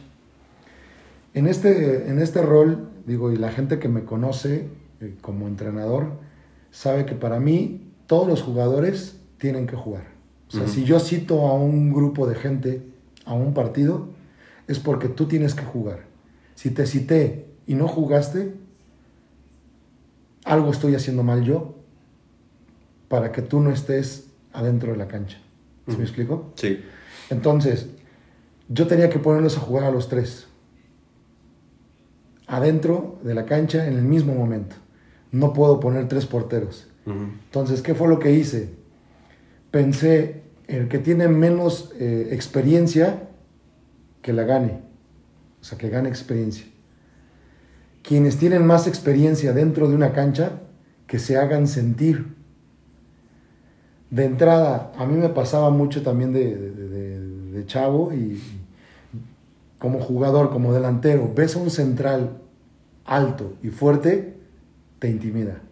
En este, en este rol, digo, y la gente que me conoce eh, como entrenador, sabe que para mí todos los jugadores tienen que jugar. O sea, si yo cito a un grupo de gente a un partido, es porque tú tienes que jugar. Si te cité y no jugaste, algo estoy haciendo mal yo para que tú no estés adentro de la cancha. ¿Sí me explico? Sí. Entonces, yo tenía que ponerlos a jugar a los tres. Adentro de la cancha en el mismo momento. No puedo poner tres porteros. Entonces, ¿qué fue lo que hice? Pensé, el que tiene menos eh, experiencia, que la gane. O sea, que gane experiencia. Quienes tienen más experiencia dentro de una cancha, que se hagan sentir de entrada, a mí me pasaba mucho también de, chavo y como jugador, como delantero, ves a un central alto y fuerte, te intimida.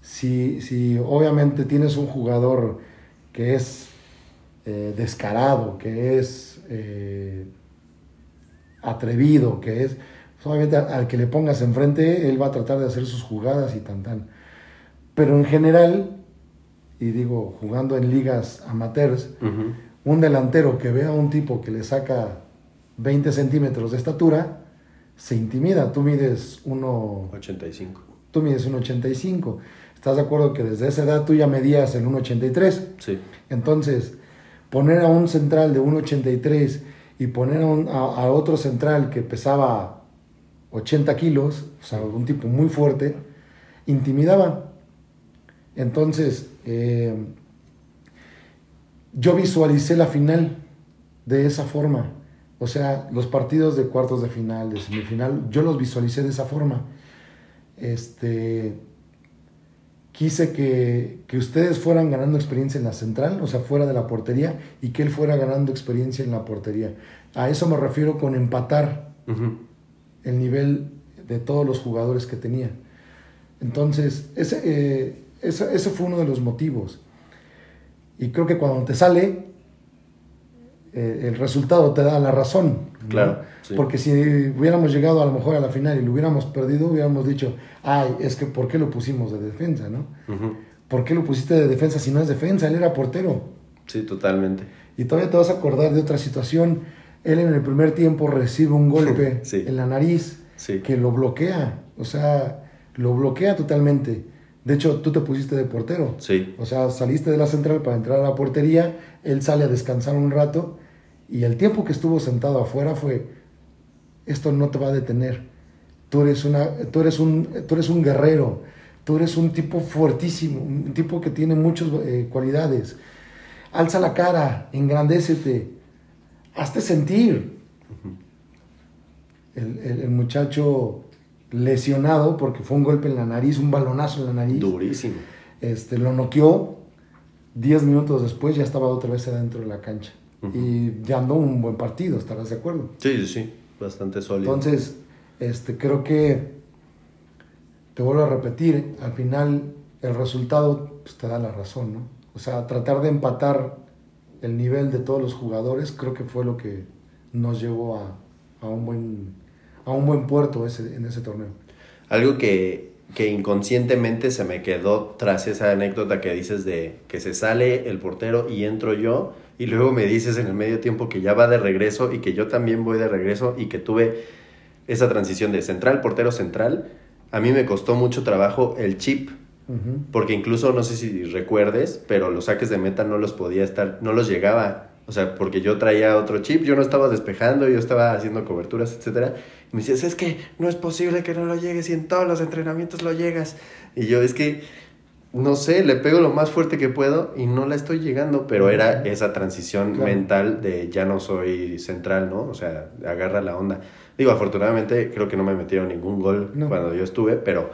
Si, si obviamente tienes un jugador que es eh, descarado, que es eh, atrevido, que es, obviamente al que le pongas enfrente, él va a tratar de hacer sus jugadas y tan tan. Pero en general, y digo, jugando en ligas amateurs, un delantero que vea a un tipo que le saca 20 centímetros de estatura, se intimida. Tú mides 1,85. Tú mides 1,85. ¿Estás de acuerdo que desde esa edad tú ya medías el 1,83? Sí. Entonces, poner a un central de 1,83 y poner a, a, otro central que pesaba 80 kilos, o sea, un tipo muy fuerte, intimidaba. Entonces, eh, yo visualicé la final de esa forma. O sea, los partidos de cuartos de final, de semifinal, yo los visualicé de esa forma. Este, quise que, que, ustedes fueran ganando experiencia en la central, o sea, fuera de la portería, y que él fuera ganando experiencia en la portería. A eso me refiero con empatar el nivel de todos los jugadores que tenía. Entonces, ese, eh, ese, fue uno de los motivos. Y creo que cuando te sale, eh, el resultado te da la razón. Claro. Porque si hubiéramos llegado a lo mejor a la final y lo hubiéramos perdido, hubiéramos dicho, ay, es que ¿por qué lo pusimos de defensa, no? ¿Por qué lo pusiste de defensa si no es defensa? Él era portero. Sí, totalmente. Y todavía te vas a acordar de otra situación. Él en el primer tiempo recibe un golpe en la nariz que lo bloquea. O sea, lo bloquea totalmente. De hecho, tú te pusiste de portero. Sí. O sea, saliste de la central para entrar a la portería, él sale a descansar un rato y el tiempo que estuvo sentado afuera fue, esto no te va a detener. Tú eres, una, tú eres, un, tú eres un guerrero, tú eres un tipo fuertísimo, un tipo que tiene muchas eh, cualidades. Alza la cara, engrandécete, hazte sentir. el, el muchacho lesionado porque fue un golpe en la nariz, un balonazo en la nariz. Durísimo. Este, lo noqueó. Diez minutos después ya estaba otra vez adentro de la cancha. Y ya andó un buen partido, ¿estarás de acuerdo? Sí, sí, sí. Bastante sólido. Entonces, este, creo que, te vuelvo a repetir, al final el resultado pues, te da la razón, ¿no? O sea, tratar de empatar el nivel de todos los jugadores creo que fue lo que nos llevó a, a un buen a un buen puerto ese, en ese torneo. Algo que, que inconscientemente se me quedó tras esa anécdota que dices de que se sale el portero y entro yo y luego me dices en el medio tiempo que ya va de regreso y que yo también voy de regreso y que tuve esa transición de central, portero central. A mí me costó mucho trabajo el chip, porque incluso no sé si recuerdes, pero los saques de meta no los podía estar, no los llegaba o sea, porque yo traía otro chip, yo no estaba despejando, yo estaba haciendo coberturas, etc. Y me decías, es que no es posible que no lo llegues y en todos los entrenamientos lo llegas. Y yo, es que, no sé, le pego lo más fuerte que puedo y no la estoy llegando, pero era esa transición mental de ya no soy central, ¿no? O sea, agarra la onda. Digo, afortunadamente creo que no me metieron ningún gol cuando yo estuve, pero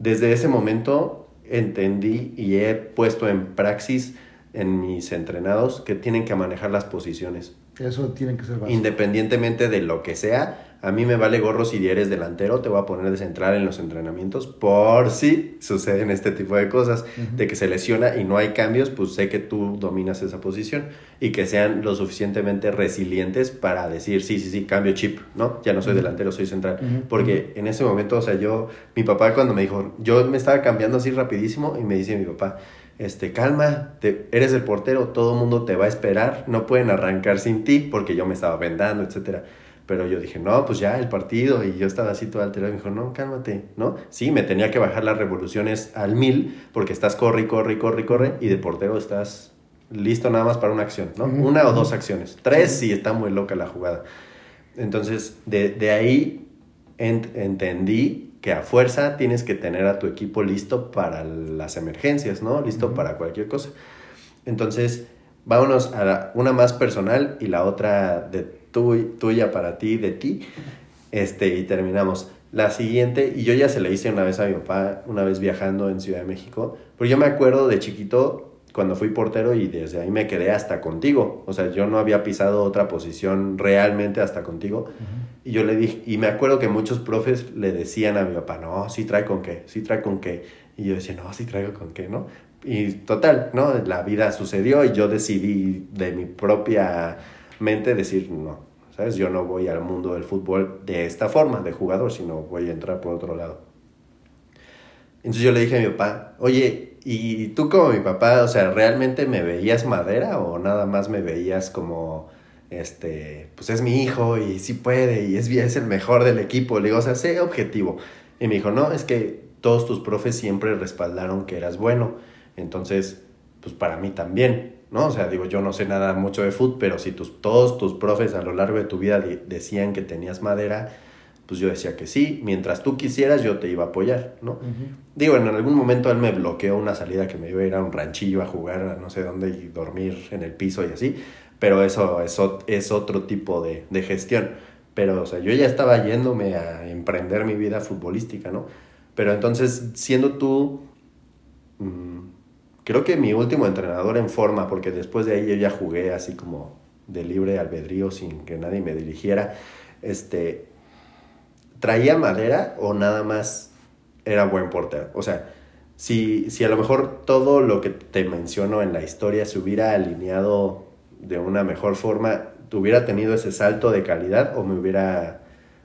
desde ese momento entendí y he puesto en praxis en mis entrenados que tienen que manejar las posiciones. Eso tiene que ser básico. Independientemente de lo que sea, a mí me vale gorro si eres delantero, te voy a poner de central en los entrenamientos por si suceden este tipo de cosas, de que se lesiona y no hay cambios, pues sé que tú dominas esa posición y que sean lo suficientemente resilientes para decir, sí, sí, sí, cambio chip, ¿no? Ya no soy delantero, soy central. Porque en ese momento, o sea, yo, mi papá cuando me dijo, yo me estaba cambiando así rapidísimo y me dice mi papá, este, calma, te, eres el portero, todo el mundo te va a esperar, no pueden arrancar sin ti porque yo me estaba vendando, etcétera. Pero yo dije, no, pues ya el partido, y yo estaba así todo alterado, y me dijo, no, cálmate, ¿no? Sí, me tenía que bajar las revoluciones al mil, porque estás corre, corre, corre, corre, y de portero estás listo nada más para una acción, ¿no? Una o dos acciones. Tres sí. está muy loca la jugada. Entonces, de, de ahí entendí que a fuerza tienes que tener a tu equipo listo para las emergencias, ¿no? Listo para cualquier cosa. Entonces, vámonos a una más personal y la otra de tuya para ti, de ti. Este, y terminamos. La siguiente, y yo ya se la hice una vez a mi papá, una vez viajando en Ciudad de México, pero yo me acuerdo de chiquito cuando fui portero y desde ahí me quedé hasta contigo. O sea, yo no había pisado otra posición realmente hasta contigo. Y yo le dije, y me acuerdo que muchos profes le decían a mi papá, no, sí trae con qué, sí trae con qué. Y yo decía, no, sí traigo con qué, ¿no? Y total, ¿no? La vida sucedió y yo decidí de mi propia mente decir, no, ¿sabes? Yo no voy al mundo del fútbol de esta forma, de jugador, sino voy a entrar por otro lado. Entonces yo le dije a mi papá, oye, ¿y tú como mi papá, o sea, realmente me veías madera o nada más me veías como, este, pues es mi hijo y sí puede y es, es el mejor del equipo? Le digo, o sea, sé objetivo. Y me dijo, no, es que todos tus profes siempre respaldaron que eras bueno. Entonces, pues para mí también, ¿no? O sea, digo, yo no sé nada mucho de fútbol, pero si tus, todos tus profes a lo largo de tu vida decían que tenías madera, pues yo decía que sí, mientras tú quisieras yo te iba a apoyar, ¿no? Digo, en algún momento él me bloqueó una salida que me iba a ir a un ranchillo a jugar a no sé dónde y dormir en el piso y así, pero eso es, es otro tipo de, de, gestión. Pero, o sea, yo ya estaba yéndome a emprender mi vida futbolística, ¿no? Pero entonces, siendo tú, mm, creo que mi último entrenador en forma, porque después de ahí yo ya jugué así como de libre albedrío sin que nadie me dirigiera, este, ¿traía madera o nada más era buen portero? O sea, si, si a lo mejor todo lo que te menciono en la historia se hubiera alineado de una mejor forma, ¿tuviera tenido ese salto de calidad o me hubiera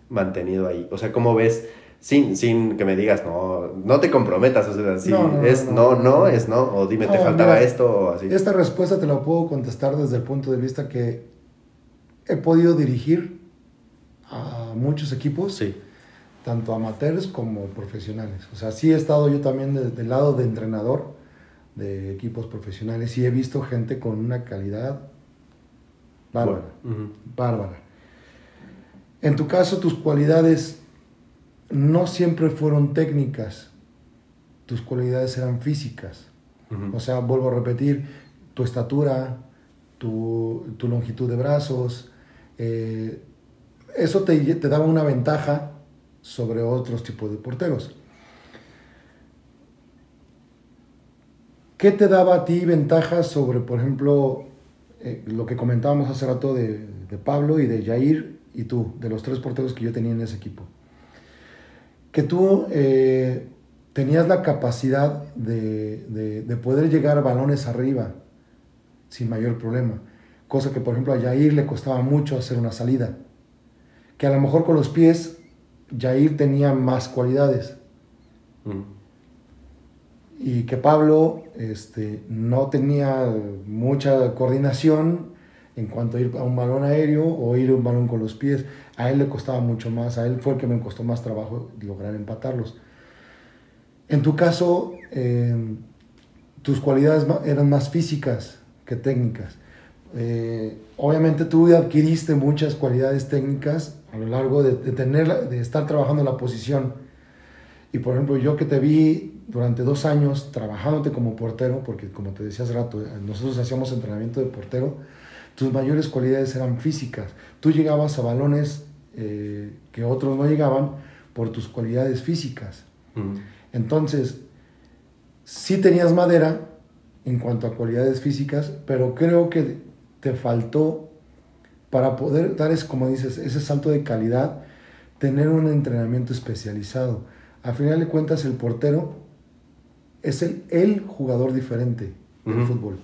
mantenido ahí? O sea, ¿cómo ves? Sin, sin que me digas, no, no te comprometas, o sea, si es no, no, es no, o dime, te faltaba esto o así. Esta respuesta te la puedo contestar desde el punto de vista que he podido dirigir a muchos equipos. Sí tanto amateurs como profesionales. O sea, sí he estado yo también del lado de entrenador de equipos profesionales y he visto gente con una calidad bárbara, bárbara. En tu caso, tus cualidades no siempre fueron técnicas, tus cualidades eran físicas. O sea, vuelvo a repetir, tu estatura, tu, longitud de brazos, eh, eso te, te daba una ventaja sobre otros tipos de porteros. ¿Qué te daba a ti ventajas sobre, por ejemplo, eh, lo que comentábamos hace rato de, Pablo y de Jair y tú, de los tres porteros que yo tenía en ese equipo? Que tú eh, tenías la capacidad de, de, poder llegar balones arriba sin mayor problema. Cosa que, por ejemplo, a Jair le costaba mucho hacer una salida. Que a lo mejor con los pies Jair tenía más cualidades. Y que Pablo este, no tenía mucha coordinación en cuanto a ir a un balón aéreo o ir a un balón con los pies. A él le costaba mucho más, a él fue el que me costó más trabajo lograr empatarlos. En tu caso, eh, tus cualidades eran más físicas que técnicas. Eh, obviamente tú adquiriste muchas cualidades técnicas a lo largo de, tener, de estar trabajando la posición. Y por ejemplo, yo que te vi durante dos años trabajándote como portero, porque como te decía hace rato, nosotros hacíamos entrenamiento de portero, tus mayores cualidades eran físicas. Tú llegabas a balones eh, que otros no llegaban por tus cualidades físicas. Entonces, sí tenías madera en cuanto a cualidades físicas, pero creo que te faltó para poder dar, es, como dices, ese salto de calidad, tener un entrenamiento especializado. A final de cuentas, el portero es el, el jugador diferente del fútbol.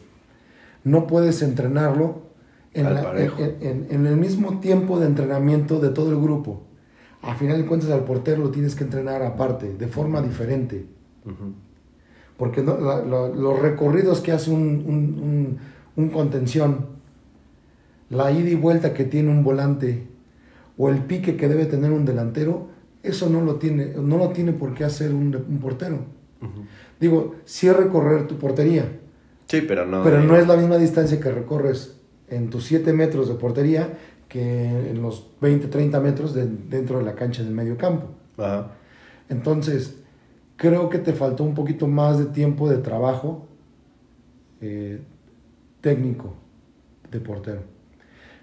No puedes entrenarlo en, en, el mismo tiempo de entrenamiento de todo el grupo. A final de cuentas, al portero lo tienes que entrenar aparte, de forma diferente. Porque los recorridos que hace un, un, contención, la ida y vuelta que tiene un volante o el pique que debe tener un delantero, eso no lo tiene, no lo tiene por qué hacer un, portero. Digo, sí es recorrer tu portería. Sí, pero no. Pero no es la misma distancia que recorres en tus 7 metros de portería que en los 20, 30 metros dentro de la cancha del medio campo. Entonces, creo que te faltó un poquito más de tiempo de trabajo eh, técnico de portero.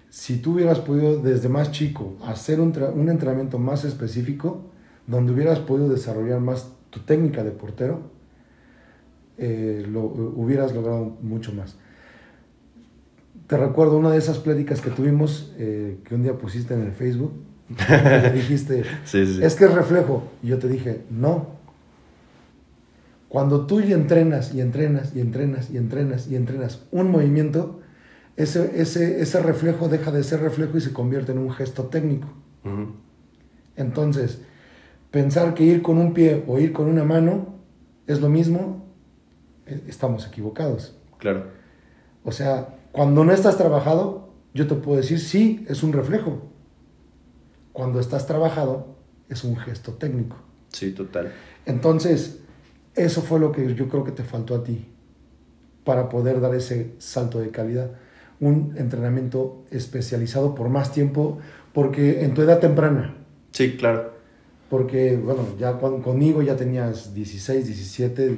Si tú hubieras podido desde más chico hacer un, un entrenamiento más específico, donde hubieras podido desarrollar más tu técnica de portero, eh, lo hubieras logrado mucho más te recuerdo una de esas pláticas que tuvimos, eh, que un día pusiste en el Facebook, y dijiste, es que es reflejo. Y yo te dije, no. Cuando tú y entrenas y entrenas y entrenas y entrenas y entrenas un movimiento, ese, ese, ese reflejo deja de ser reflejo y se convierte en un gesto técnico. Entonces, pensar que ir con un pie o ir con una mano es lo mismo, estamos equivocados. Claro. O sea, cuando no estás trabajado, yo te puedo decir, sí, es un reflejo. Cuando estás trabajado, es un gesto técnico. Sí, total. Entonces, eso fue lo que yo creo que te faltó a ti para poder dar ese salto de calidad. Un entrenamiento especializado por más tiempo, porque en tu edad temprana. Sí, claro. Porque, bueno, ya conmigo ya tenías 16, 17,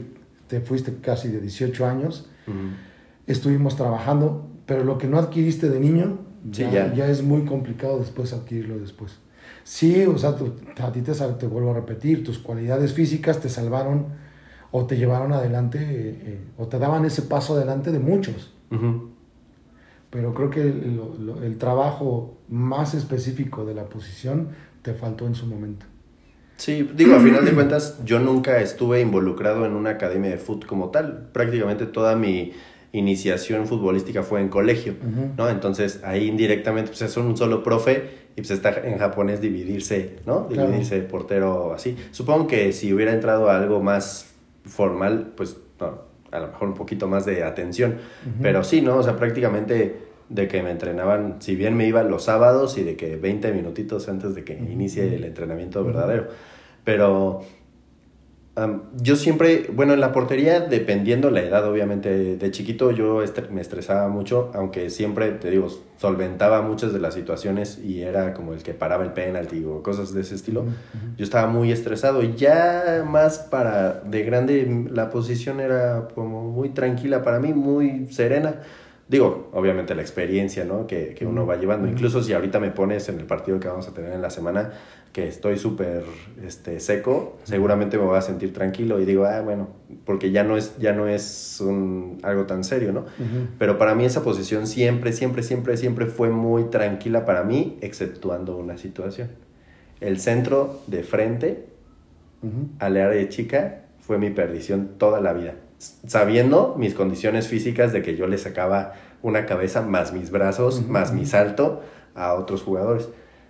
te fuiste casi de 18 años estuvimos trabajando, pero lo que no adquiriste de niño ya, ya. es muy complicado después adquirirlo después. Sí, o sea, a ti te, te, vuelvo a repetir, tus cualidades físicas te salvaron o te llevaron adelante eh, eh, o te daban ese paso adelante de muchos. Pero creo que el, el, trabajo más específico de la posición te faltó en su momento. Sí, digo, a final de cuentas, yo nunca estuve involucrado en una academia de fútbol como tal. Prácticamente toda mi iniciación futbolística fue en colegio, ¿no? Entonces ahí indirectamente pues es un solo profe y pues está en japonés dividirse, ¿no? Dividirse portero así. Supongo que si hubiera entrado a algo más formal, pues no, a lo mejor un poquito más de atención, pero sí, ¿no? O sea, prácticamente de que me entrenaban, si bien me iba los sábados y de que 20 minutitos antes de que inicie el entrenamiento verdadero, pero yo siempre, bueno, en la portería, dependiendo la edad, obviamente, de chiquito yo me estresaba mucho, aunque siempre, te digo, solventaba muchas de las situaciones y era como el que paraba el penalti o cosas de ese estilo. Yo estaba muy estresado y ya más para de grande la posición era como muy tranquila para mí, muy serena. Digo, obviamente la experiencia, ¿no? Que, que uno va llevando. Incluso si ahorita me pones en el partido que vamos a tener en la semana, que estoy súper este, seco, seguramente me voy a sentir tranquilo y digo, ah, bueno, porque ya no es, ya no es un, algo tan serio, ¿no? Pero para mí esa posición siempre, siempre, siempre, siempre fue muy tranquila para mí, exceptuando una situación. El centro de frente al área de chica fue mi perdición toda la vida. Sabiendo mis condiciones físicas de que yo le sacaba una cabeza más mis brazos, más mi salto a otros jugadores.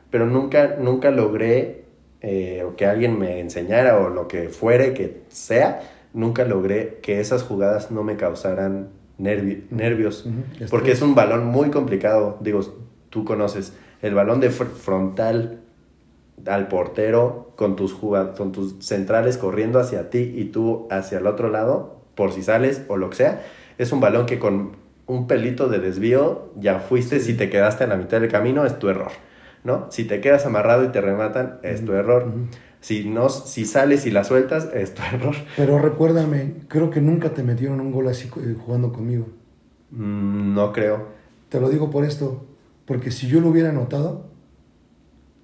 Pero nunca, nunca logré, eh, o que alguien me enseñara, o lo que fuere que sea, nunca logré que esas jugadas no me causaran nervios, porque es un balón muy complicado, digo, tú conoces, el balón de frontal al portero con tus, con tus centrales corriendo hacia ti y tú hacia el otro lado, por si sales o lo que sea, es un balón que con un pelito de desvío ya fuiste, si te quedaste en la mitad del camino es tu error. ¿no? Si te quedas amarrado y te rematan, es tu error. Si, no, si sales y la sueltas, es tu error. Pero recuérdame, creo que nunca te metieron un gol así eh, jugando conmigo. Mm, no creo. Te lo digo por esto, porque si yo lo hubiera notado,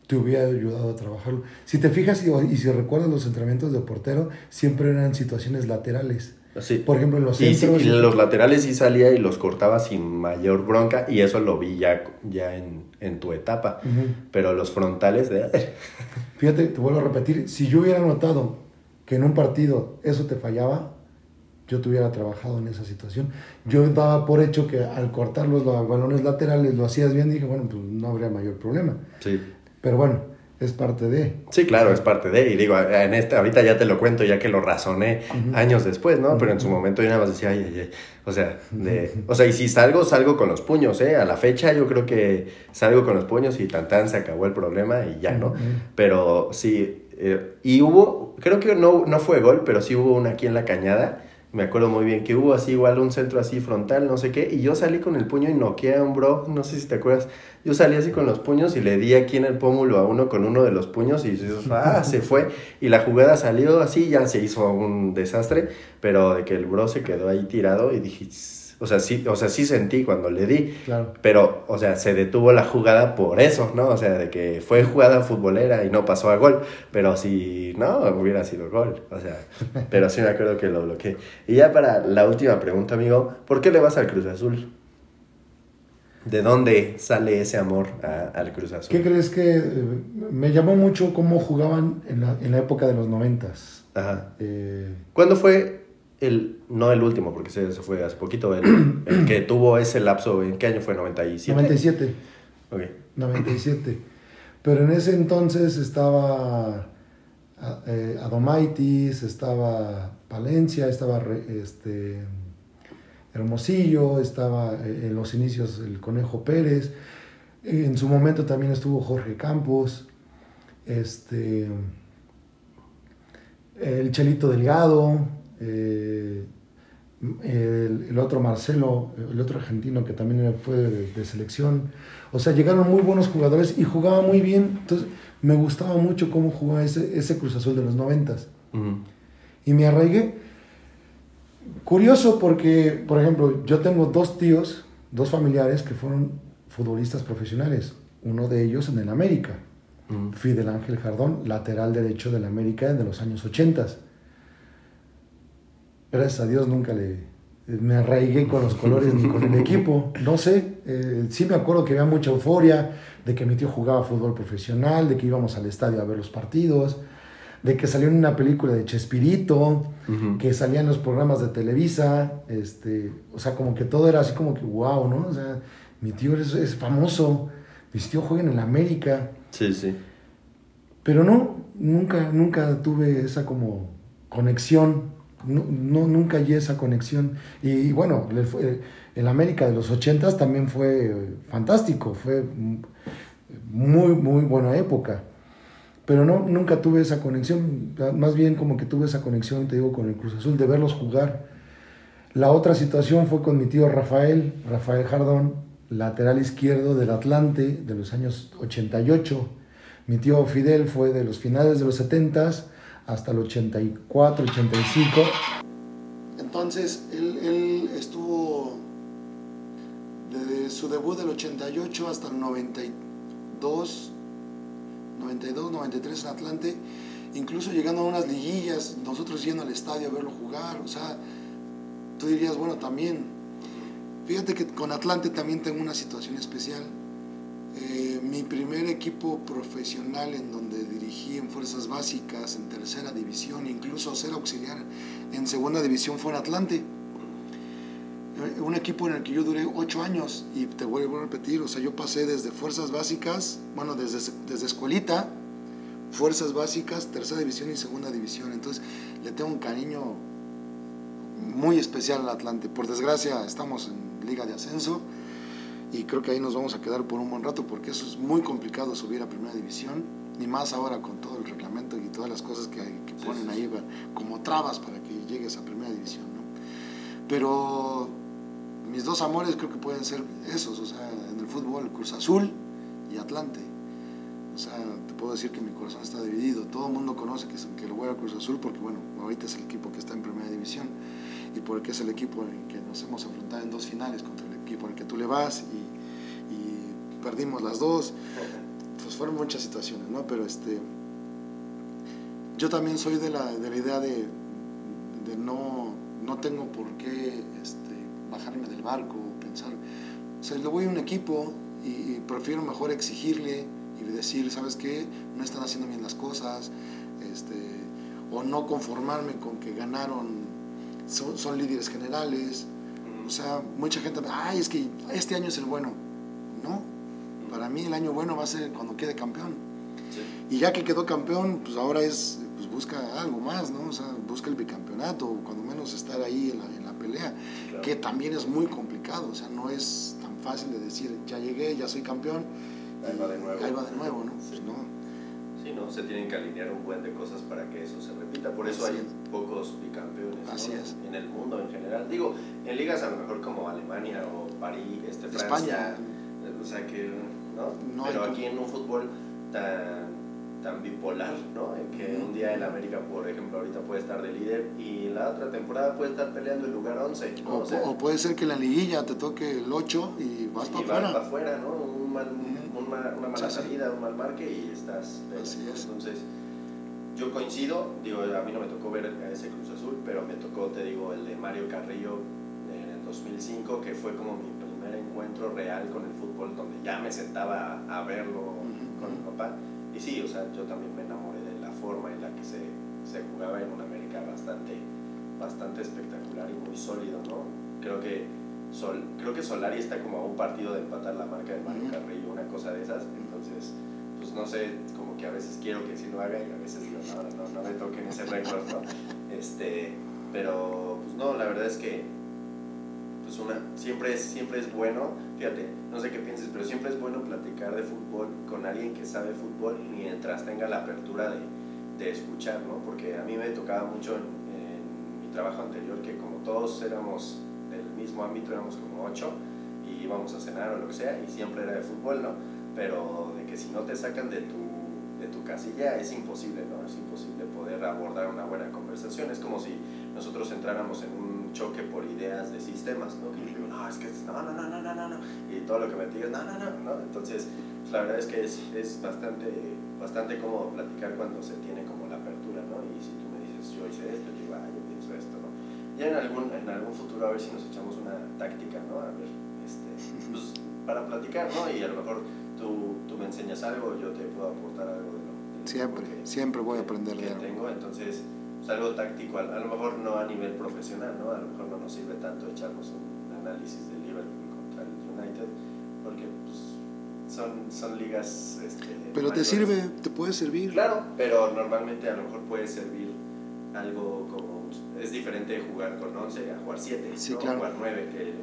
te hubiera ayudado a trabajarlo. Si te fijas y, y si recuerdas los entrenamientos de portero, siempre eran situaciones laterales. Sí. Por ejemplo, en los Y, sí, y los laterales sí salía y los cortaba sin mayor bronca y eso lo vi ya, ya en, en tu etapa. Pero los frontales de... Fíjate, te vuelvo a repetir, si yo hubiera notado que en un partido eso te fallaba, yo te hubiera trabajado en esa situación. Yo daba por hecho que al cortar los balones laterales lo hacías bien, dije, bueno, pues no habría mayor problema. Sí. Pero bueno, es parte de... Sí, claro, es parte de, y digo, en este, ahorita ya te lo cuento, ya que lo razoné años después, ¿no? Pero en su momento yo nada más decía, ay, ay, ay. O sea, de, o sea, y si salgo, salgo con los puños, ¿eh? A la fecha yo creo que salgo con los puños y tan tan se acabó el problema y ya, ¿no? Pero sí, eh, y hubo, creo que no, no fue gol, pero sí hubo una aquí en la cañada. Me acuerdo muy bien que hubo así igual un centro así frontal, no sé qué, y yo salí con el puño y noqueé a un bro, no sé si te acuerdas. Yo salí así con los puños y le di aquí en el pómulo a uno con uno de los puños y ah, se fue. Y la jugada salió así, ya se hizo un desastre, pero de que el bro se quedó ahí tirado y dije. O sea, sí, o sea, sí sentí cuando le di, Claro. pero, o sea, se detuvo la jugada por eso, ¿no? O sea, de que fue jugada futbolera y no pasó a gol. Pero si no, hubiera sido gol. O sea, pero sí me acuerdo que lo bloqueé. Y ya para la última pregunta, amigo, ¿por qué le vas al Cruz Azul? ¿De dónde sale ese amor a- al Cruz Azul? ¿Qué crees que eh, me llamó mucho cómo jugaban en la, en la época de los noventas? Ajá. Eh, ¿Cuándo fue el, no el último, porque se, se fue hace poquito, el, el que tuvo ese lapso, ¿en qué año fue? ¿97? 97. Ok. 97. Pero en ese entonces estaba eh, Adomaitis, estaba Palencia, estaba este, Hermosillo, estaba eh, en los inicios el Conejo Pérez. En su momento también estuvo Jorge Campos, este, el Chelito Delgado, eh, el, el otro Marcelo, el otro argentino que también fue de, de selección. O sea, llegaron muy buenos jugadores y jugaba muy bien. Entonces, me gustaba mucho cómo jugaba ese, ese Cruz Azul de los noventas. Ujú. Y me arraigué. Curioso porque, por ejemplo, yo tengo dos tíos, dos familiares que fueron futbolistas profesionales. Uno de ellos en el América. Fidel Ángel Jardón, lateral derecho del América de los años 80. Gracias a Dios nunca le me arraigué con los colores ni con el equipo. No sé, eh, sí me acuerdo que había mucha euforia de que mi tío jugaba fútbol profesional, de que íbamos al estadio a ver los partidos, de que salió en una película de Chespirito, que salían los programas de Televisa, este, o sea, como que todo era así como que wow, ¿no? O sea, mi tío es, es famoso, mi tío juega en el América. Sí, sí. Pero no, nunca, nunca tuve esa como conexión, no, no- nunca hallé esa conexión. Y, bueno, fue- el América de los ochentas también fue fantástico, fue muy, muy buena época. Pero no, nunca tuve esa conexión, más bien como que tuve esa conexión, te digo, con el Cruz Azul, de verlos jugar. La otra situación fue con mi tío Rafael, Rafael Jardón, lateral izquierdo del Atlante de los años 88. Mi tío Fidel fue de los finales de los 70 hasta el 84, 85. Entonces, él, él estuvo desde su debut del 88 hasta el 92, 92, 93 en Atlante, incluso llegando a unas liguillas, nosotros yendo al estadio a verlo jugar, o sea, tú dirías, bueno, también, fíjate que con Atlante también tengo una situación especial. Eh, mi primer equipo profesional en donde dirigí en fuerzas básicas, en tercera división, incluso ser auxiliar en segunda división fue en Atlante. Eh, Un equipo en el que yo duré ocho años y te vuelvo a repetir, o sea, yo pasé desde fuerzas básicas, bueno, desde, desde escuelita, fuerzas básicas, tercera división y segunda división. Entonces le tengo un cariño muy especial al Atlante. Por desgracia estamos en liga de ascenso y creo que ahí nos vamos a quedar por un buen rato porque eso es muy complicado subir a primera división y más ahora con todo el reglamento y todas las cosas que, ponen ahí como trabas para que llegues a primera división. ¿no? Pero mis dos amores creo que pueden ser esos, o sea, en el fútbol, Cruz Azul y Atlante. O sea, te puedo decir que mi corazón está dividido. Todo el mundo conoce que, es- que lo voy a Cruz Azul porque, bueno, ahorita es el equipo que está en primera división y porque es el equipo en que nos hemos enfrentado en dos finales contra el equipo al que tú le vas y, perdimos las dos. Pues fueron muchas situaciones, ¿no? Pero este, yo también soy de la, de la idea de, de no, no tengo por qué este, bajarme del barco o pensar, o sea, le voy a un equipo y, prefiero mejor exigirle y decir, ¿sabes qué? No están haciendo bien las cosas, este, o no conformarme con que ganaron, son, son líderes generales, o sea, mucha gente, ay, es que este año es el bueno, no, para mí el año bueno va a ser cuando quede campeón. Y ya que quedó campeón, pues ahora es, pues busca algo más, ¿no? O sea, busca el bicampeonato, o cuando menos estar ahí en la, en la pelea, que también es muy complicado, o sea, no es tan fácil de decir, ya llegué, ya soy campeón, ahí va de nuevo. Ahí va de nuevo, ¿no? Pues no. ¿No? Se tienen que alinear un buen de cosas para que eso se repita, por eso hay pocos bicampeones Así es. en el mundo en general. Digo, en ligas a lo mejor como Alemania o París, este, Francia, España. o sea que, ¿no? No Pero aquí en un fútbol tan, tan bipolar, ¿no? En que un día el América, por ejemplo, ahorita puede estar de líder y la otra temporada puede estar peleando el lugar 11, ¿no? O, O sea, o puede ser que la liguilla te toque el 8 y vas y para vas afuera. para afuera, ¿no? Mal- un ma- una mala Sí, salida, un mal marque y estás Así es. Entonces, yo coincido, digo, a mí no me tocó ver ese Cruz Azul, pero me tocó, te digo, el de Mario Carrillo en el 2005, que fue como mi primer encuentro real con el fútbol, donde ya me sentaba a, verlo Ujú. con mi papá. Y sí, o sea, yo también me enamoré de la forma en la que se, se jugaba en un América bastante, bastante espectacular y muy sólido, ¿no? Creo que, Sol, creo que Solari está como a un partido de empatar la marca de Mario Ujú. Carrillo, una cosa de esas. Entonces, pues no sé, como que a veces quiero que sí lo haga y a veces digo, no, no, no me toquen ese récord, ¿no? Este, pero, pues no, la verdad es que pues una, siempre es, siempre es bueno, fíjate, no sé qué pienses, pero siempre es bueno platicar de fútbol con alguien que sabe fútbol mientras tenga la apertura de, de escuchar, ¿no? Porque a mí me tocaba mucho en, en mi trabajo anterior que como todos éramos mismo ámbito, éramos como ocho y íbamos a cenar o lo que sea y siempre era de fútbol, ¿no? Pero de que si no te sacan de tu, de tu casilla es imposible, ¿no? Es imposible poder abordar una buena conversación. Es como si nosotros entráramos en un choque por ideas de sistemas, ¿no? Que yo digo, no, es que no, no, no, no, no, no. Y todo lo que me digas, no, no, no, no. Entonces, pues, la verdad es que es, es bastante, bastante cómodo platicar cuando se tiene como la apertura, ¿no? Y si tú me dices, yo hice esto, yo Ya en algún, en algún futuro a ver si nos echamos una táctica, ¿no? A ver, este, pues, para platicar, ¿no? Y a lo mejor tú, tú me enseñas algo, yo te puedo aportar algo de lo, del Siempre, que- siempre voy a aprender de que algo. tengo, entonces es algo táctico, a, a lo mejor no a nivel profesional, ¿no? A lo mejor no nos sirve tanto echarnos un análisis de Liverpool contra el United, porque pues, son, son ligas... Este, Pero te mayores. sirve, te puede servir. Claro, pero normalmente a lo mejor puede servir algo como... Es diferente jugar con 11 a jugar 7, Sí, ¿no? claro. jugar 9, que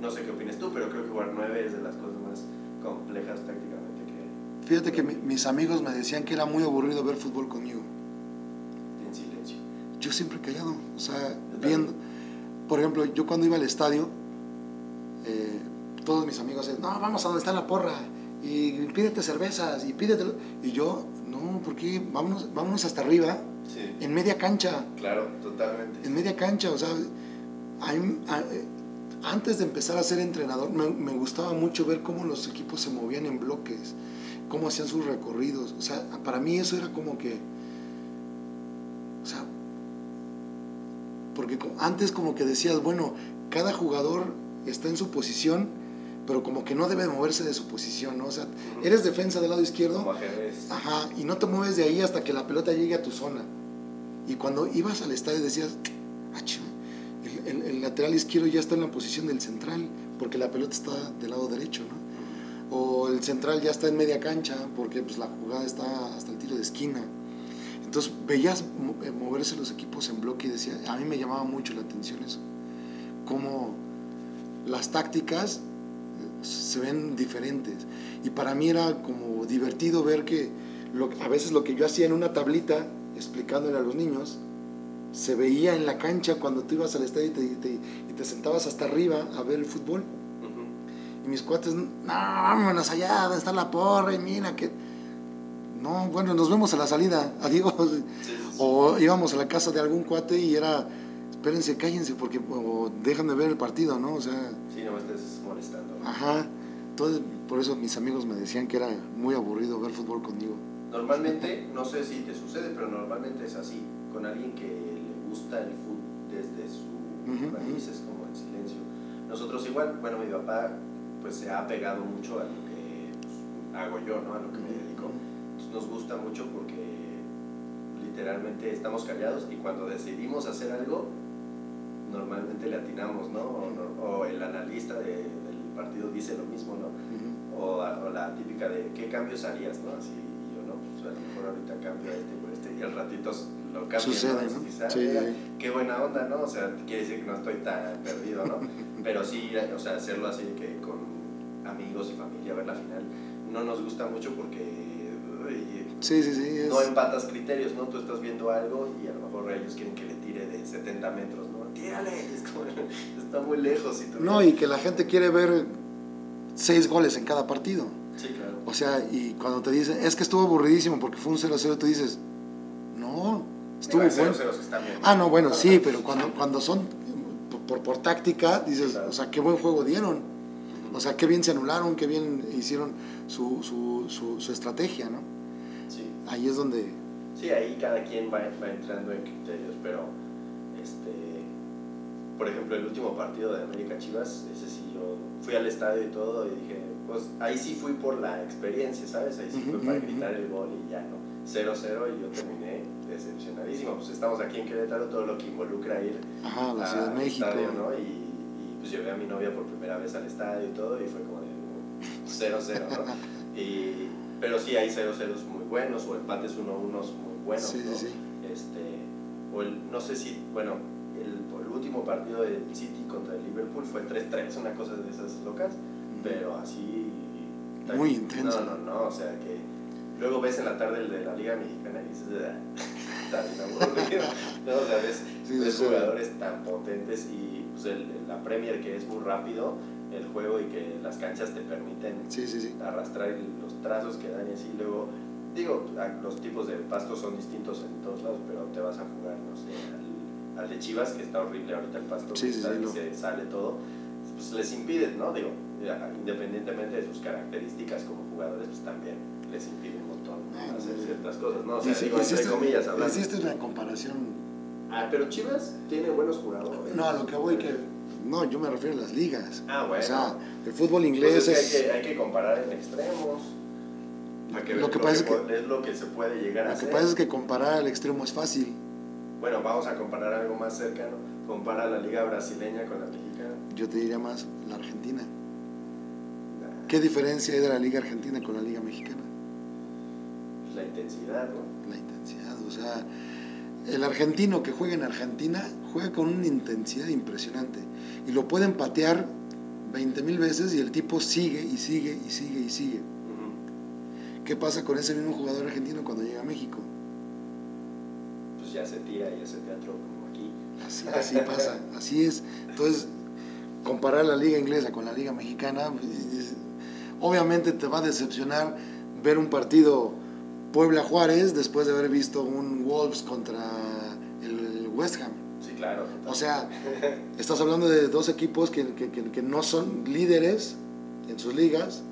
no sé qué opinas tú, pero creo que jugar 9 es de las cosas más complejas prácticamente que Fíjate que mi- mis amigos me decían que era muy aburrido ver fútbol conmigo. en silencio. Yo siempre callado, o sea, viendo. Por ejemplo, yo cuando iba al estadio, eh, todos mis amigos decían, no, vamos a donde está la porra, y pídete cervezas, y pídete. Y yo, no, ¿por qué? Vámonos, vámonos hasta arriba, Sí, en media cancha, claro, totalmente. en media cancha, o sea, eh, antes de empezar a ser entrenador, me, me gustaba mucho ver cómo los equipos se movían en bloques, cómo hacían sus recorridos. O sea, para mí eso era como que. O sea. Porque antes, como que decías, bueno, cada jugador está en su posición, pero como que no debe moverse de su posición, ¿no? O sea, eres defensa del lado izquierdo. Como. Ajá, y no te mueves de ahí hasta que la pelota llegue a tu zona. Y cuando ibas al estadio decías, "Ah, el, el- el lateral izquierdo ya está en la posición del central, porque la pelota está del lado derecho, ¿no? O el central ya está en media cancha, porque pues, la jugada está hasta el tiro de esquina. Entonces veías eh, moverse los equipos en bloque y decía, a mí me llamaba mucho la atención eso. Cómo las tácticas se ven diferentes. Y para mí era como divertido ver que lo- a veces lo que yo hacía en una tablita, explicándole a los niños, se veía en la cancha cuando tú ibas al estadio y te, y te- y te sentabas hasta arriba a ver el fútbol. Y mis cuates, no, vámonos allá, donde está la porra, y mira que... No, bueno, nos vemos a la salida, adiós. Sí, sí, sí. O íbamos a la casa de algún cuate y era, espérense, cállense, porque o déjame ver el partido, ¿no? O sea, Sí, no me estés molestando. Ajá. Entonces, por eso mis amigos me decían que era muy aburrido ver fútbol conmigo. Normalmente, no sé si te sucede, pero normalmente es así. Con alguien que le gusta el fútbol desde su Ujú, raíz, es como en silencio. Nosotros igual, bueno, mi papá pues se ha pegado mucho a lo que pues, hago yo, ¿no? A lo que me dedico. Entonces, nos gusta mucho porque literalmente estamos callados y cuando decidimos hacer algo, normalmente le atinamos, ¿no? O, o el analista de- partido dice lo mismo, ¿no? O, o la típica de qué cambios harías, ¿no? Así, y yo no, pues a lo mejor ahorita cambio este por este y al ratito lo cambio. Sucede, ¿no? ah, Sí, mira. Qué buena onda, ¿no? O sea, quiere decir que no estoy tan perdido, ¿no? Pero sí, o sea, hacerlo así que con amigos y familia, ver la final, no nos gusta mucho porque uy, Sí, sí, sí. es- no empatas criterios, ¿no? Tú estás viendo algo y a lo mejor ellos quieren que le tire de 70 metros, ¿no? Tírale, es como, está muy lejos. Y No, y que la gente quiere ver seis goles en cada partido. Sí, claro. O sea, y cuando te dicen, es que estuvo aburridísimo porque fue un 0-0, tú dices, no, estuvo bueno. 0-0 que están bien. Ah, no, bueno, sí, pero cuando, cuando son por, por, por táctica, dices, Claro. o sea, qué buen juego dieron. O sea, qué bien se anularon, qué bien hicieron su, su, su, su estrategia, ¿no? Sí. Ahí es donde... Sí, ahí cada quien va, va entrando en criterios, pero este, por ejemplo, el último partido de América Chivas, ese sí yo fui al estadio y todo y dije, pues ahí sí fui por la experiencia, ¿sabes? Ahí sí fue Ujú, para gritar el gol y ya no. 0-0 y yo terminé decepcionadísimo. Pues estamos aquí en Querétaro, todo lo que involucra ir Ajá, la Ciudad de México. estadio, ¿no? Y, y, pues llevé a mi novia por primera vez al estadio y todo y fue como de 0-0, ¿no? Y, pero sí hay 0-0 muy buenos o empates 1-1 muy buenos, Sí, ¿no? sí, sí. Este, o el, no sé si, bueno, último partido del City contra el Liverpool fue 3-3, una cosa de esas locas, pero así... Muy intenso. No, no, no, o sea que luego ves en la tarde el de la Liga Mexicana y dices, "Ah, está bien aburrido", ¿no? O sea, ves, Sí, ves sí. jugadores tan potentes y pues, el- la Premier que es muy rápido, el juego y que las canchas te permiten arrastrar los trazos que dan y así luego digo los tipos de pastos son distintos en todos lados pero te vas a jugar no sé al, de Chivas que está horrible ahorita el pasto Sí, que sí, está sí, no. se sale todo pues les impide no digo independientemente de sus características como jugadores pues también les impide un montón. Ah, hacer ciertas cosas no o sea digo entre comillas hablando Hiciste una comparación. ah pero Chivas tiene buenos jugadores No, a lo que voy que... No, yo me refiero a las ligas. ah bueno O sea, el fútbol Pues inglés es es... que hay, que, hay que comparar en extremos. Que Lo que pasa es que- es lo que se puede llegar a Lo que hacer. pasa es que comparar al extremo es fácil. Bueno, vamos a comparar algo más cercano. Compara la liga brasileña con la mexicana. Yo te diría más la Argentina. Nah, ¿Qué diferencia hay de la liga argentina con la liga mexicana? la intensidad, ¿no? La intensidad, o sea, el argentino que juega en Argentina juega con una intensidad impresionante y lo pueden patear 20 mil veces y el tipo sigue y sigue y sigue y sigue. ¿Qué pasa con ese mismo jugador argentino cuando llega a México? Pues ya se tira y hace teatro como aquí. Así, así pasa, así es. Entonces, comparar la liga inglesa con la liga mexicana, pues, es- obviamente te va a decepcionar ver un partido Puebla-Juárez después de haber visto un Wolves contra el West Ham. Sí, claro. O sea, estás hablando de dos equipos que, que- que- que no son líderes en sus ligas,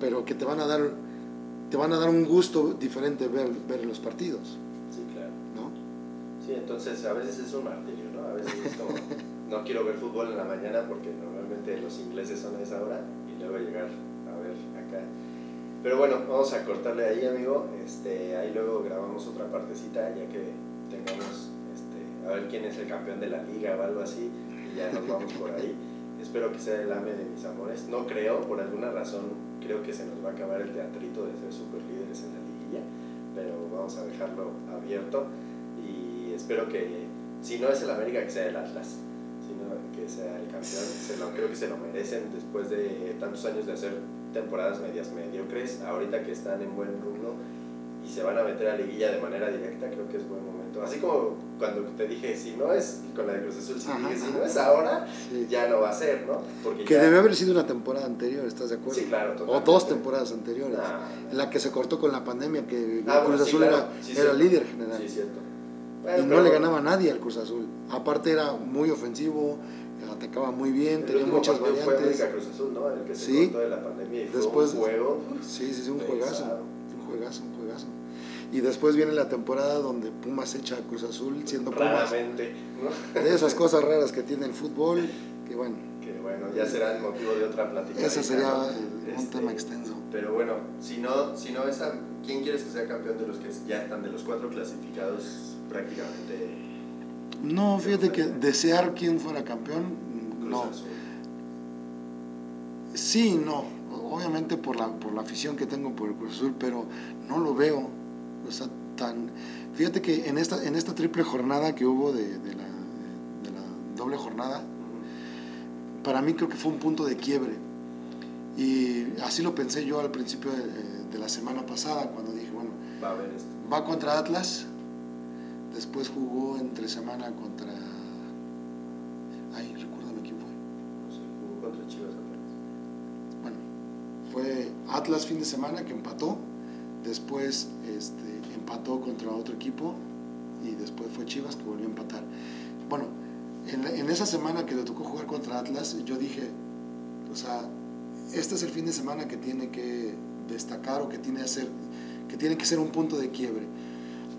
pero que te van a dar, te van a dar un gusto diferente ver, ver los partidos. Sí, entonces a veces es un martirio, ¿no? A veces es como, no quiero ver fútbol en la mañana porque normalmente los ingleses son a esa hora y luego llegar a ver acá. Pero bueno, vamos a cortarle ahí, amigo. Este, ahí luego grabamos otra partecita ya que tengamos este, a ver quién es el campeón de la liga o algo así y ya nos vamos por ahí. Espero que sea el AME de mis amores. No creo, por alguna razón, creo que se nos va a acabar el teatrito de ser super líderes en la liguilla, pero vamos a dejarlo abierto espero que, si no es el América, que sea el Atlas, sino que sea el campeón. Se lo, creo que se lo merecen después de tantos años de hacer temporadas medias mediocres, ahorita que están en buen rumbo y se van a meter a liguilla de manera directa, creo que es buen momento. Así como cuando te dije, si no es con la de Cruz Azul, si, Ajá, dije, si no es ahora, Sí. ya no va a ser, ¿no? Porque Que ya- debe haber sido una temporada anterior, ¿estás de acuerdo? Sí, claro, O totalmente. dos temporadas anteriores. Ah, En la que se cortó con la pandemia, que Ah, Cruz bueno, sí, Azul claro. era, Sí, era líder general. Sí, cierto. Y no le ganaba a nadie al Cruz Azul. Aparte era muy ofensivo, atacaba muy bien, El tenía muchas fue variantes. América Cruz Azul, ¿no? El que se Sí. de la pandemia y fue Después- un juego. Sí, sí, sí, un juegazo. Un juegazo, un juegazo. Y después viene la temporada donde Pumas echa a Cruz Azul siendo Pumas. Raramente, ¿no? De esas cosas raras que tiene el fútbol, que bueno, Que bueno, ya será el motivo de otra plática. ese sería ¿no? un Este, tema extenso. Pero bueno, si no, si no esa, ¿quién quieres que sea campeón de los que ya están de los cuatro clasificados prácticamente? No, fíjate que desear quién fuera campeón, no. Sí, no. Obviamente por la, por la afición que tengo por el Cruz Azul, pero no lo veo. O sea, tan. Fíjate que en esta, en esta triple jornada que hubo de, de la, de la doble jornada, para mí creo que fue un punto de quiebre. Y así lo pensé yo al principio de, de la semana pasada, cuando dije, bueno, Va a haber esto. va contra Atlas, después jugó entre semana contra... Ay, recuérdame quién fue. No sé, jugó contra Chivas. Bueno, fue Atlas fin de semana que empató, después este, empató contra otro equipo y después fue Chivas que volvió a empatar. Bueno, en, la- en esa semana que le tocó jugar contra Atlas, yo dije, o sea, este es el fin de semana que tiene que destacar o que tiene, hacer, que, tiene que ser un punto de quiebre.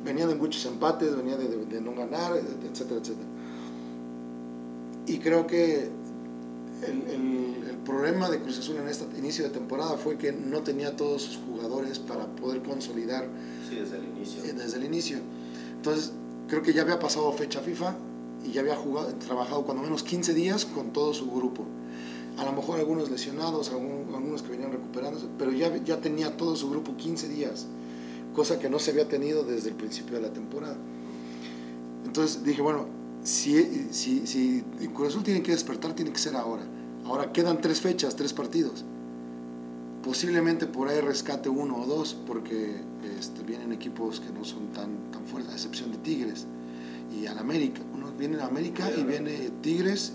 Venía de muchos empates, venía de, de- de no ganar, etcétera, etcétera. Y creo que el, el- el problema de Cruz Azul en este inicio de temporada fue que no tenía todos sus jugadores para poder consolidar Sí, desde el inicio. eh, desde el inicio. Entonces, creo que ya había pasado fecha FIFA y ya había jugado, trabajado cuando menos 15 días con todo su grupo. A lo mejor algunos lesionados, algún- algunos que venían recuperándose, pero ya, ya tenía todo su grupo 15 días, cosa que no se había tenido desde el principio de la temporada. Entonces dije, bueno, si, si, si Cruz Azul tiene que despertar, tiene que ser ahora. Ahora quedan tres fechas, tres partidos. Posiblemente por ahí rescate uno o dos, porque este, vienen equipos que no son tan, tan fuertes, a excepción de Tigres y al América. Uno viene a América y viene Tigres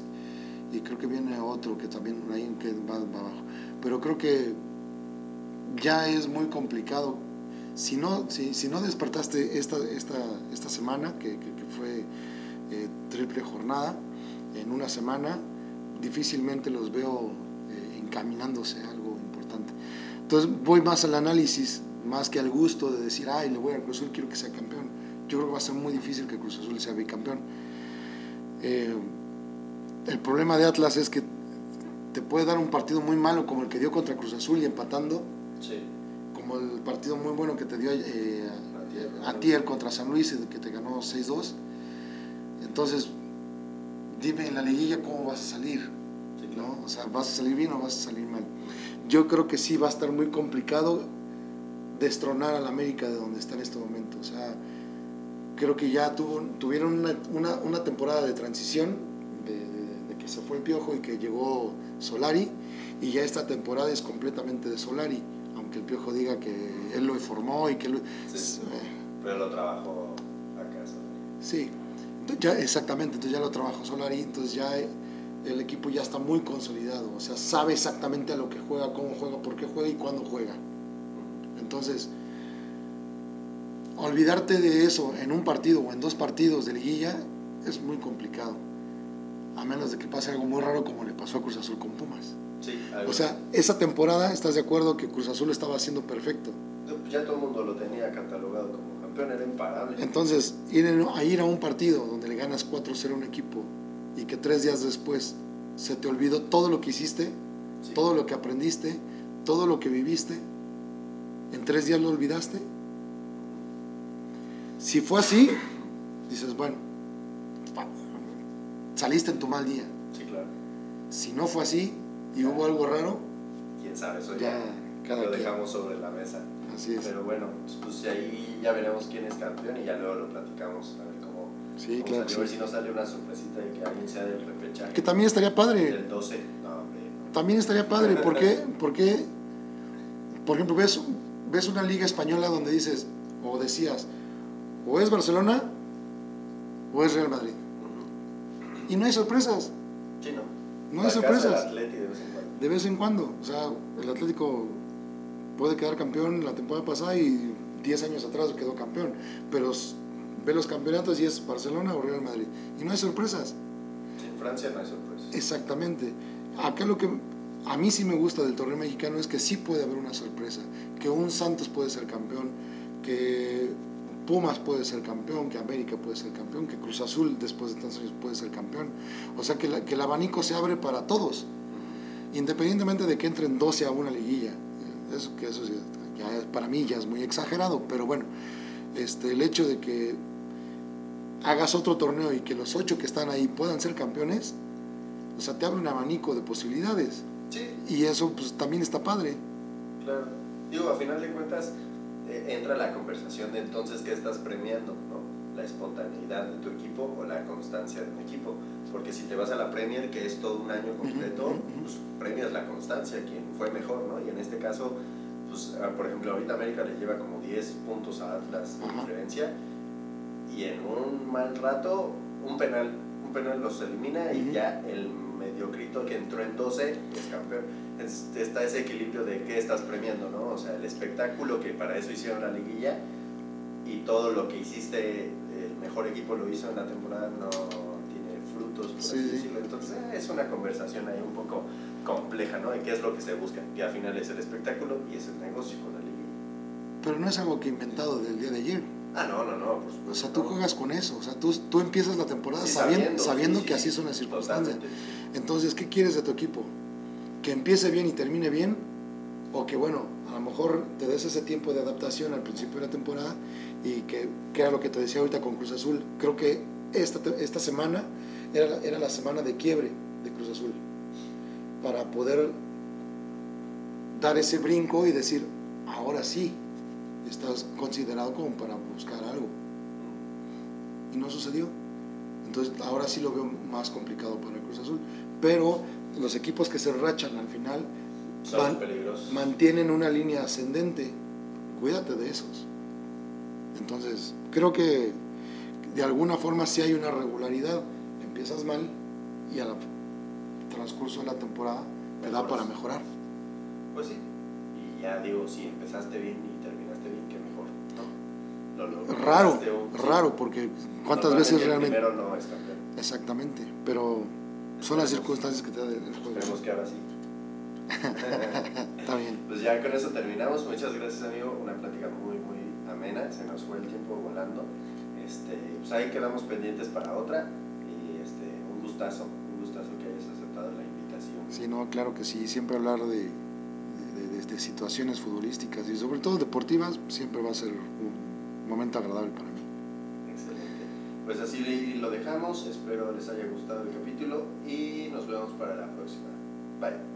y creo que viene otro que también ahí que va, va abajo. Pero creo que ya es muy complicado. Si no, si, si no despertaste esta, esta, esta semana, que, que- fue eh, triple jornada, en una semana, difícilmente los veo eh, encaminándose a algo importante. Entonces voy más al análisis, más que al gusto de decir, ay, le voy al Cruz Azul, quiero que sea campeón. Yo creo que va a ser muy difícil que Cruz Azul sea bicampeón. Eh, el problema de Atlas es que te puede dar un partido muy malo como el que dio contra Cruz Azul y empatando, Sí. Como el partido muy bueno que te dio eh, Antier. Contra San Luis, que te ganó 6-2. Entonces, dime en la liguilla cómo vas a salir. ¿no? O sea, ¿vas a salir bien o vas a salir mal? Yo creo que sí va a estar muy complicado destronar al América de donde está en este momento. O sea, creo que ya tuvo, tuvieron una, una- una temporada de transición, de, de- de que se fue el Piojo y que llegó Solari, y ya esta temporada es completamente de Solari, aunque el Piojo diga que él lo formó y que lo... Sí. Eh, Pero lo trabajó acá. Sí, ya, exactamente, entonces ya lo trabajó Solari, entonces ya eh, el equipo ya está muy consolidado, o sea, sabe exactamente a lo que juega, cómo juega, por qué juega y cuándo juega. Entonces, olvidarte de eso en un partido o en dos partidos de liguilla es muy complicado, a menos de que pase algo muy raro como le pasó a Cruz Azul con Pumas. Sí, O sea, esa temporada, ¿estás de acuerdo que Cruz Azul estaba haciendo perfecto? Ya todo el mundo lo tenía catalogado como campeón, era imparable. Entonces, ir a ir a un partido donde le ganas 4-0 a un equipo y que tres días después se te olvidó todo lo que hiciste, Sí. todo lo que aprendiste, todo lo que viviste, en tres días lo olvidaste. Si fue así, dices, bueno, saliste en tu mal día. Sí, claro. Si no fue así y hubo algo raro, Quién sabe, eso Ya, ya, cada lo quien. dejamos sobre la mesa. así es. Pero bueno, pues, pues ahí ya veremos quién es campeón y ya luego lo platicamos. A ver cómo, Sí, cómo claro salió. A ver sí. si nos sale una sorpresita de que alguien sea del repechaje. Que también estaría padre. Del 12. No, hombre. También estaría padre, ¿por qué? Porque, por ejemplo, ves, ves una liga española donde dices, o decías, o es Barcelona o es Real Madrid. Ujú. Y no hay sorpresas, Sí, no. No hay sorpresas. de vez en cuando. De vez en cuando. O sea, el Atlético puede quedar campeón la temporada pasada y 10 años atrás quedó campeón. Pero ve los campeonatos y es Barcelona o Real Madrid. Y no hay sorpresas. Sí, Francia no hay sorpresa. Exactamente. Acá lo que a mí sí me gusta del torneo mexicano es que sí puede haber una sorpresa, que un Santos puede ser campeón, que Pumas puede ser campeón, que América puede ser campeón, que Cruz Azul después de tantos años puede ser campeón. O sea que, que el abanico se abre para todos, independientemente de que entren 12 a una liguilla. Eso, que eso ya, para mí ya es muy exagerado, pero bueno, este, el hecho de que hagas otro torneo y que los ocho que están ahí puedan ser campeones, o sea, te abre un abanico de posibilidades. Sí. Y eso pues también está padre. Claro. Digo, a final de cuentas, eh, entra la conversación de entonces qué estás premiando, ¿no? La espontaneidad de tu equipo o la constancia de un equipo. Porque si te vas a la Premier, que es todo un año completo, pues premias la constancia, quien fue mejor, ¿no? Y en este caso, pues, ah, por ejemplo, ahorita América le lleva como 10 puntos a Atlas de diferencia y en un mal rato, un penal, un penal los elimina y ya el mediocrito que entró en 12 es campeón. está ese equilibrio de qué estás premiando, ¿no? O sea, el espectáculo que para eso hicieron la liguilla y todo lo que hiciste, el mejor equipo lo hizo en la temporada, no tiene frutos, por así decirlo. Entonces es una conversación ahí un poco compleja, ¿no? De qué es lo que se busca. Que al final es el espectáculo y es el negocio con la liguilla. Pero no es algo que inventado del día de ayer. Ah, no, no, no. o sea, tú juegas con eso. O sea, tú, tú empiezas la temporada sabiendo, sabiendo, que así son las circunstancias. Entonces, ¿qué quieres de tu equipo? ¿Que empiece bien y termine bien? O que, bueno, a lo mejor te des ese tiempo de adaptación al principio de la temporada y que, que era lo que te decía ahorita con Cruz Azul. Creo que esta, esta semana era, era la semana de quiebre de Cruz Azul para poder dar ese brinco y decir, ahora sí, estás considerado como para buscar algo. Y no sucedió. Entonces ahora sí lo veo más complicado para el Cruz Azul. Pero los equipos que se rachan al final mantienen una línea ascendente. Cuídate de esos. Entonces, creo que de alguna forma sí hay una regularidad. Empiezas mal y al transcurso de la temporada te da para mejorar. Pues sí. Y ya digo, si empezaste bien raro, raro, porque ¿cuántas veces realmente... Primero no es campeón. Exactamente, pero son las circunstancias que te da el juego. Esperemos que ahora sí. Está bien. Pues ya con eso terminamos. Muchas gracias, amigo. Una plática muy, muy amena. Se nos fue el tiempo volando. Este, pues ahí quedamos pendientes para otra. Y este, un gustazo, un gustazo que hayas aceptado la invitación. Sí, no, claro que sí. Siempre hablar de, de, de situaciones futbolísticas y sobre todo deportivas siempre va a ser un momento agradable para mí. Pues así lo dejamos, espero les haya gustado el capítulo y nos vemos para la próxima. Bye.